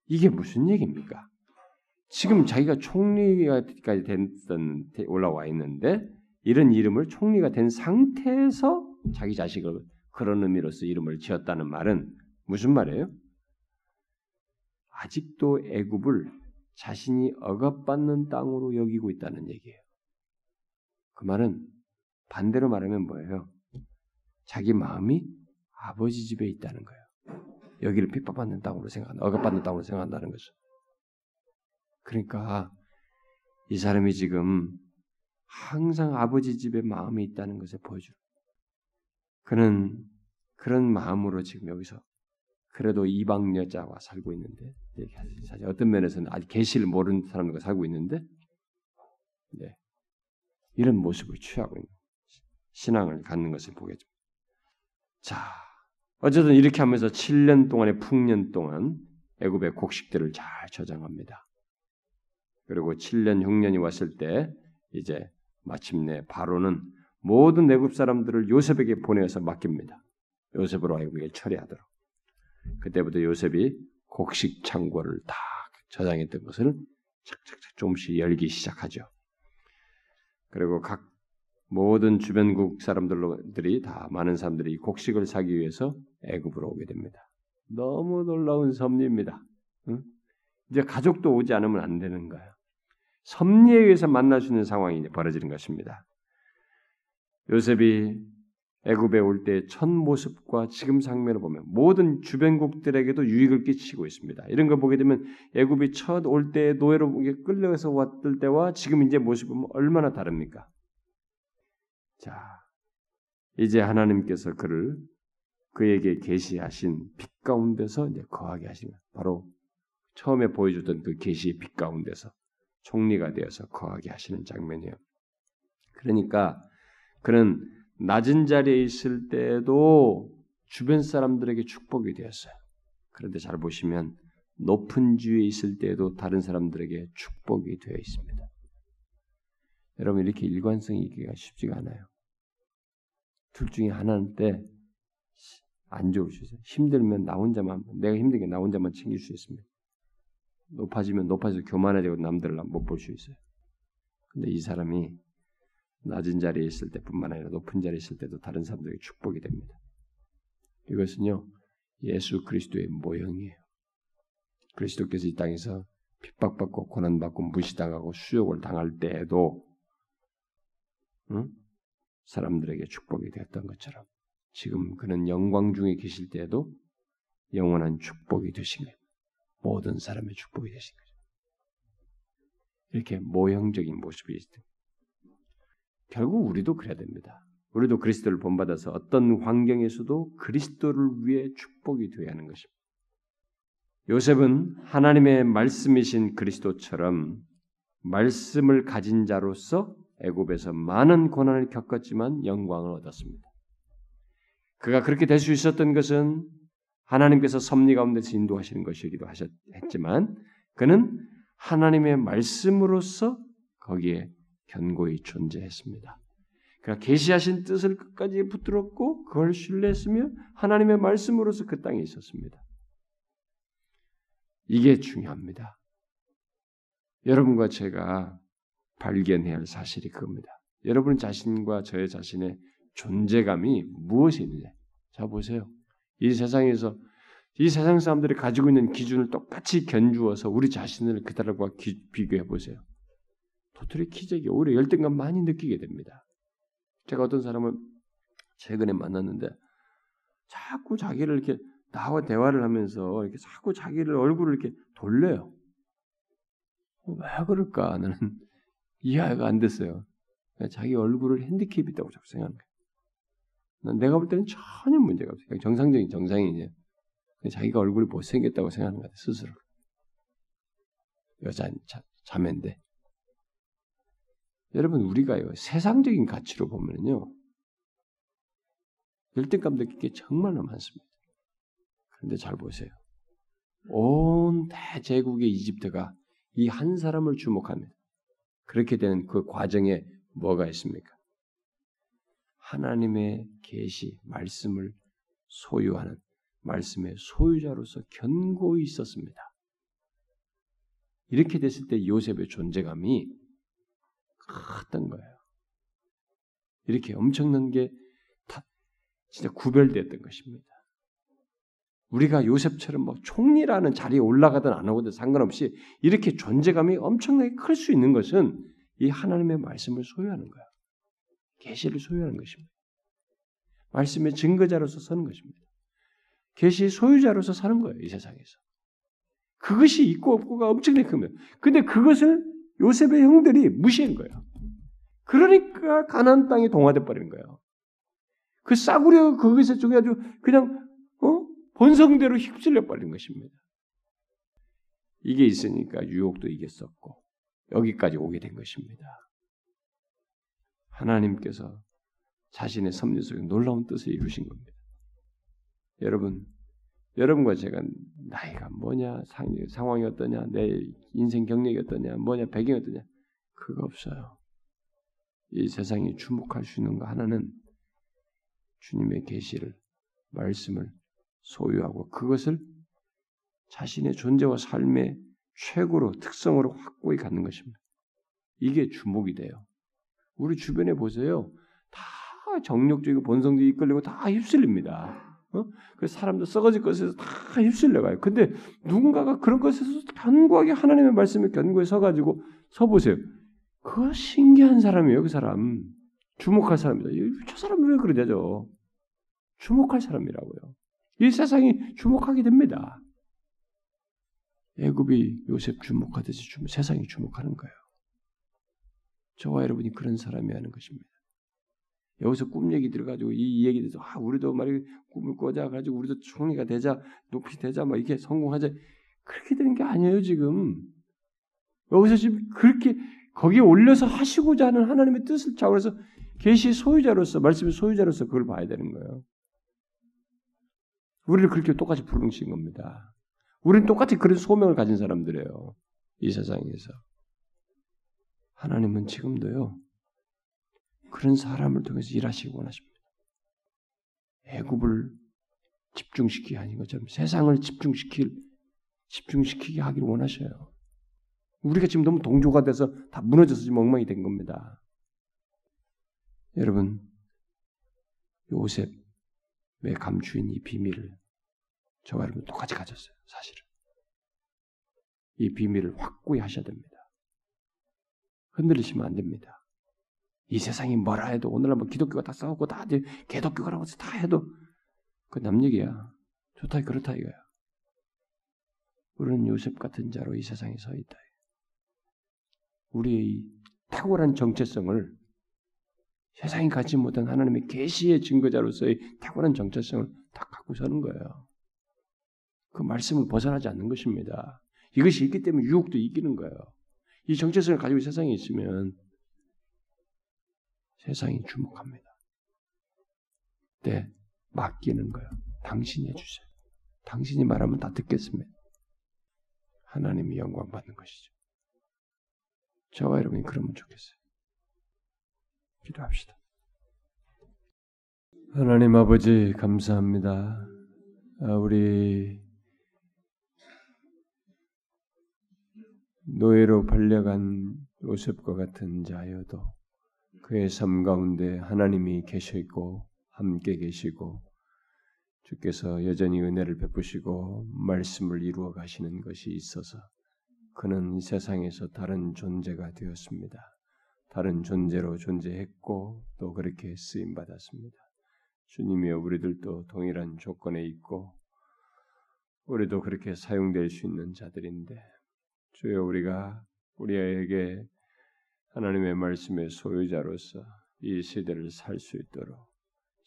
이게 무슨 얘기입니까? 지금 자기가 총리가까지 됐던 올라와 있는데 이런 이름을 총리가 된 상태에서 자기 자식을 그런 의미로서 이름을 지었다는 말은 무슨 말이에요? 아직도 애굽을 자신이 억압받는 땅으로 여기고 있다는 얘기예요. 그 말은 반대로 말하면 뭐예요? 자기 마음이 아버지 집에 있다는 거예요. 여기를 핍박받는 땅으로 생각한다. 억압받는 땅으로 생각한다는 거죠. 그러니까 이 사람이 지금 항상 아버지 집에 마음이 있다는 것을 보여줘요. 그는 그런 마음으로 지금 여기서 그래도 이방 여자와 살고 있는데 사실 어떤 면에서는 아직 계시를 모르는 사람들과 살고 있는데 네. 이런 모습을 취하고 있는 신앙을 갖는 것을 보겠죠. 자, 어쨌든 이렇게 하면서 7년 동안의 풍년 동안 애굽의 곡식들을 잘 저장합니다. 그리고 7년 흉년이 왔을 때 이제 마침내 바로는 모든 애굽 사람들을 요셉에게 보내어서 맡깁니다. 요셉으로 이걸 처리하도록. 그때부터 요셉이 곡식 창고를 다 저장했던 것을 착착착 조금씩 열기 시작하죠. 그리고 각 모든 주변국 사람들이 다 많은 사람들이 곡식을 사기 위해서 애굽으로 오게 됩니다. 너무 놀라운 섭리입니다. 응? 이제 가족도 오지 않으면 안 되는 거예요. 섭리에 의해서 만날 수 있는 상황이 벌어지는 것입니다. 요셉이 애굽에 올 때 첫 모습과 지금 상면을 보면 모든 주변국들에게도 유익을 끼치고 있습니다. 이런 걸 보게 되면 애굽이 첫 올 때 노예로 끌려서 왔을 때와 지금 이제 모습은 얼마나 다릅니까? 자, 이제 하나님께서 그를 그에게 계시하신 빛 가운데서 이제 거하게 하시는 바로 처음에 보여주던 그 계시의 빛 가운데서 총리가 되어서 거하게 하시는 장면이에요. 그러니까 그는 낮은 자리에 있을 때에도 주변 사람들에게 축복이 되었어요. 그런데 잘 보시면 높은 주에 있을 때에도 다른 사람들에게 축복이 되어 있습니다. 여러분 이렇게 일관성이 있기가 쉽지가 않아요. 둘 중에 하나는 때 안 좋을 수 있어요. 힘들면 나 혼자만 내가 힘들게 나 혼자만 챙길 수 있습니다. 높아지면 높아져 교만해지고 남들을 못 볼 수 있어요. 근데 이 사람이 낮은 자리에 있을 때뿐만 아니라 높은 자리에 있을 때도 다른 사람들에게 축복이 됩니다. 이것은요 예수 그리스도의 모형이에요. 그리스도께서 이 땅에서 핍박받고 고난받고 무시당하고 수욕을 당할 때에도 응? 사람들에게 축복이 되었던 것처럼 지금 그는 영광 중에 계실 때에도 영원한 축복이 거예요. 모든 사람의 축복이 되신 거죠. 이렇게 모형적인 모습이 있습니다. 결국 우리도 그래야 됩니다. 우리도 그리스도를 본받아서 어떤 환경에서도 그리스도를 위해 축복이 되어야 하는 것입니다. 요셉은 하나님의 말씀이신 그리스도처럼 말씀을 가진 자로서 애굽에서 많은 고난을 겪었지만 영광을 얻었습니다. 그가 그렇게 될 수 있었던 것은 하나님께서 섭리 가운데서 인도하시는 것이기도 하셨지만 그는 하나님의 말씀으로서 거기에 견고히 존재했습니다. 그가 계시하신 뜻을 끝까지 붙들었고 그걸 신뢰했으며 하나님의 말씀으로서 그 땅에 있었습니다. 이게 중요합니다. 여러분과 제가 발견해야 할 사실이 그겁니다. 여러분 자신과 저의 자신의 존재감이 무엇이 있느냐. 자 보세요. 이 세상에서 이 세상 사람들이 가지고 있는 기준을 똑같이 견주어서 우리 자신을 그들과 비교해 보세요. 도토리 키재기 오히려 열등감 많이 느끼게 됩니다. 제가 어떤 사람을 최근에 만났는데 자꾸 자기를 이렇게 나와 대화를 하면서 이렇게 자꾸 자기를 얼굴을 이렇게 돌려요. 왜 그럴까? 나는 이해가 안 됐어요. 자기 얼굴을 핸디캡이 있다고 자꾸 생각하는 거예요. 내가 볼 때는 전혀 문제가 없어요. 정상적인 정상이에요. 자기가 얼굴이 못생겼다고 생각하는 것 같아요. 스스로. 여자 자, 자매인데. 여러분 우리가요 세상적인 가치로 보면요 열등감 느낄 게 정말로 많습니다. 그런데 잘 보세요. 온 대제국의 이집트가 이 한 사람을 주목하면 그렇게 되는 그 과정에 뭐가 있습니까? 하나님의 계시 말씀을 소유하는 말씀의 소유자로서 견고히 있었습니다. 이렇게 됐을 때 요셉의 존재감이 컸던 거예요. 이렇게 엄청난 게다 진짜 구별됐던 것입니다. 우리가 요셉처럼 뭐 총리라는 자리에 올라가든 안 오든 상관없이 이렇게 존재감이 엄청나게 클 수 있는 것은 이 하나님의 말씀을 소유하는 거야. 계시를 소유하는 것입니다. 말씀의 증거자로서 서는 것입니다. 계시의 소유자로서 사는 거예요, 이 세상에서. 그것이 있고 없고가 엄청나게 큽니다. 근데 그것을 요셉의 형들이 무시한 거예요. 그러니까 가나안 땅이 동화돼 버리는 거예요. 그 싸구려 그것에 쪽에 아주 그냥 어? 본성대로 휩쓸려 버린 것입니다. 이게 있으니까 유혹도 이겼었고 여기까지 오게 된 것입니다. 하나님께서 자신의 섭리 속에 놀라운 뜻을 이루신 겁니다. 여러분, 여러분과 제가 나이가 뭐냐, 상황이 어떠냐, 내 인생 경력이 어떠냐, 뭐냐, 배경이 어떠냐, 그거 없어요. 이 세상이 주목할 수 있는 거 하나는 주님의 계시를 말씀을 소유하고 그것을 자신의 존재와 삶의 최고로 특성으로 확고히 갖는 것입니다. 이게 주목이 돼요. 우리 주변에 보세요. 다 정력적이고 본성적이 이끌리고 다 휩쓸립니다. 어? 그 사람들 썩어질 것에서 다 휩쓸려가요. 근데 누군가가 그런 것에서 견고하게 하나님의 말씀에 견고해 서가지고 서보세요. 그 신기한 사람이에요, 그 사람. 주목할 사람이다. 저 사람이 왜 그러냐죠. 주목할 사람이라고요. 이 세상이 주목하게 됩니다. 애굽이 요셉 주목하듯이 주목, 세상이 주목하는 거예요. 저와 여러분이 그런 사람이 하는 것입니다. 여기서 꿈 얘기 들어가지고 이 얘기 들어서 아 우리도 말이 꿈을 꿔자 가지고 우리도 총리가 되자 높이 되자 막 이렇게 성공하자 그렇게 되는 게 아니에요 지금 여기서 지금 그렇게 거기에 올려서 하시고자 하는 하나님의 뜻을 자고해서 계시 소유자로서 말씀의 소유자로서 그걸 봐야 되는 거예요. 우리를 그렇게 똑같이 부르신 겁니다. 우리는 똑같이 그런 소명을 가진 사람들이에요. 이 세상에서. 하나님은 지금도요. 그런 사람을 통해서 일하시기 원하십니다. 애굽을 집중시키게 하는 것처럼 세상을 집중시킬 집중시키게 하기를 원하셔요. 우리가 지금 너무 동조가 돼서 다 무너져서 지금 엉망이 된 겁니다. 여러분, 요셉 의 감추인 이 비밀을 저와 여러분 똑같이 가졌어요. 사실은. 이 비밀을 확고히 하셔야 됩니다. 흔들리시면 안 됩니다. 이 세상이 뭐라 해도 오늘날 뭐 기독교가 다 싸우고 다 개독교가라고 해서 다 해도 그 남 얘기야. 좋다 그렇다 이거야. 우리는 요셉 같은 자로 이 세상에 서 있다. 우리의 탁월한 정체성을 세상이 갖지 못한 하나님의 계시의 증거자로서의 탁월한 정체성을 다 갖고 서는 거예요. 그 말씀을 벗어나지 않는 것입니다. 이것이 있기 때문에 유혹도 이기는 거예요. 이 정체성을 가지고 세상에 있으면 세상이 주목합니다. 네, 맡기는 거예요. 당신이 해주세요. 당신이 말하면 다 듣겠습니다. 하나님이 영광 받는 것이죠. 저와 여러분이 그러면 좋겠어요. 기도합시다. 하나님 아버지 감사합니다. 아, 우리 노예로 팔려간 요셉과 같은 자여도 그의 삶 가운데 하나님이 계셔 있고 함께 계시고 주께서 여전히 은혜를 베푸시고 말씀을 이루어 가시는 것이 있어서 그는 이 세상에서 다른 존재가 되었습니다. 다른 존재로 존재했고 또 그렇게 쓰임 받았습니다. 주님이여 우리들도 동일한 조건에 있고 우리도 그렇게 사용될 수 있는 자들인데 주여 우리가 우리에게 하나님의 말씀의 소유자로서 이 시대를 살 수 있도록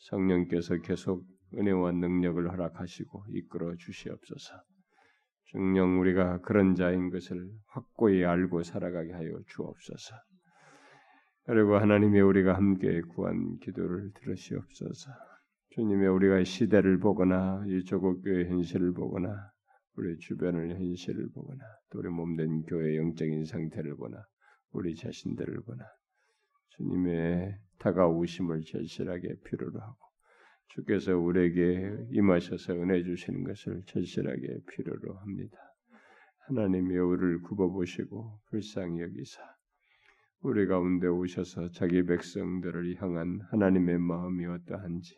성령께서 계속 은혜와 능력을 허락하시고 이끌어 주시옵소서. 정령 우리가 그런 자인 것을 확고히 알고 살아가게 하여 주옵소서. 그리고 하나님의 우리가 함께 구한 기도를 들으시옵소서. 주님의 우리가 시대를 보거나 이 조국 교회 현실을 보거나 우리 주변의 현실을 보거나 또 우리 몸된 교회 영적인 상태를 보나 우리 자신들을 보나 주님의 다가오심을 절실하게 필요로 하고 주께서 우리에게 임하셔서 은혜 주시는 것을 절실하게 필요로 합니다. 하나님이 우리를 굽어보시고 불쌍히 여기사 우리 가운데 오셔서 자기 백성들을 향한 하나님의 마음이 어떠한지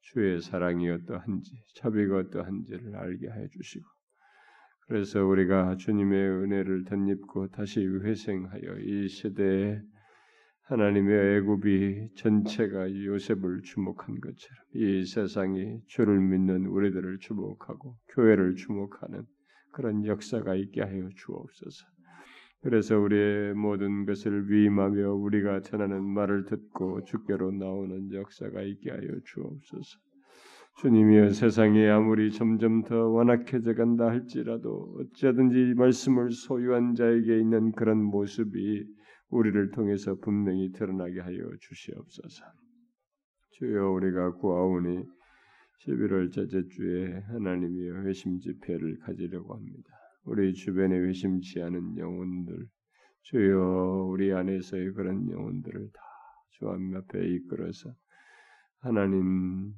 주의 사랑이 어떠한지 자비가 어떠한지를 알게 해 주시고 그래서 우리가 주님의 은혜를 덧입고 다시 회생하여 이 시대에 하나님의 애굽이 전체가 요셉을 주목한 것처럼 이 세상이 주를 믿는 우리들을 주목하고 교회를 주목하는 그런 역사가 있게 하여 주옵소서. 그래서 우리의 모든 것을 위임하며 우리가 전하는 말을 듣고 주께로 나오는 역사가 있게 하여 주옵소서. 주님이여 세상이 아무리 점점 더 완악해져 간다 할지라도 어찌든지 말씀을 소유한 자에게 있는 그런 모습이 우리를 통해서 분명히 드러나게 하여 주시옵소서. 주여 우리가 구하오니 11월 제째 주에 하나님의 회심 집회를 가지려고 합니다. 우리 주변에 회심치 않은 영혼들, 주여 우리 안에서의 그런 영혼들을 다 주님 앞에 이끌어서 하나님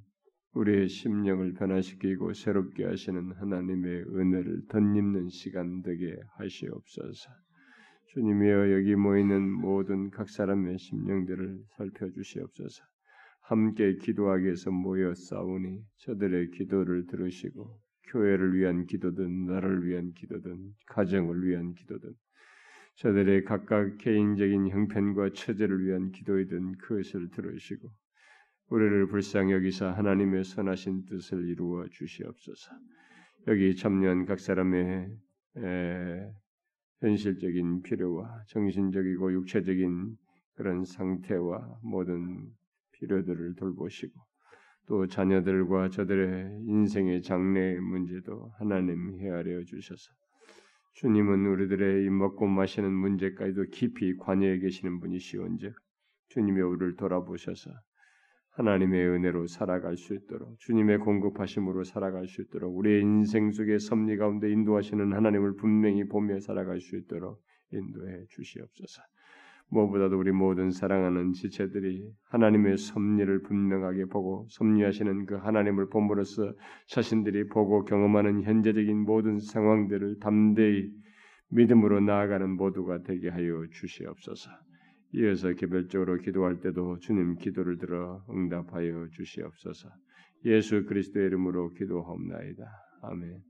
우리의 심령을 변화시키고 새롭게 하시는 하나님의 은혜를 덧입는 시간 되게 하시옵소서. 주님이여 여기 모이는 모든 각 사람의 심령들을 살펴주시옵소서. 함께 기도하기 위해서 모여 싸우니 저들의 기도를 들으시고 교회를 위한 기도든 나를 위한 기도든 가정을 위한 기도든 저들의 각각 개인적인 형편과 처제를 위한 기도이든 그것을 들으시고 우리를 불쌍히 여기사 하나님의 선하신 뜻을 이루어 주시옵소서. 여기 참여한 각 사람의 에, 현실적인 필요와 정신적이고 육체적인 그런 상태와 모든 필요들을 돌보시고 또 자녀들과 저들의 인생의 장래의 문제도 하나님 헤아려 주셔서 주님은 우리들의 이 먹고 마시는 문제까지도 깊이 관여해 계시는 분이시온즉 주님의 우리를 돌아보셔서 하나님의 은혜로 살아갈 수 있도록 주님의 공급하심으로 살아갈 수 있도록 우리의 인생 속의 섭리 가운데 인도하시는 하나님을 분명히 보며 살아갈 수 있도록 인도해 주시옵소서. 무엇보다도 우리 모든 사랑하는 지체들이 하나님의 섭리를 분명하게 보고 섭리하시는 그 하나님을 본으로써 자신들이 보고 경험하는 현재적인 모든 상황들을 담대히 믿음으로 나아가는 모두가 되게 하여 주시옵소서. 이어서 개별적으로 기도할 때도 주님 기도를 들어 응답하여 주시옵소서. 예수 그리스도의 이름으로 기도하옵나이다. 아멘.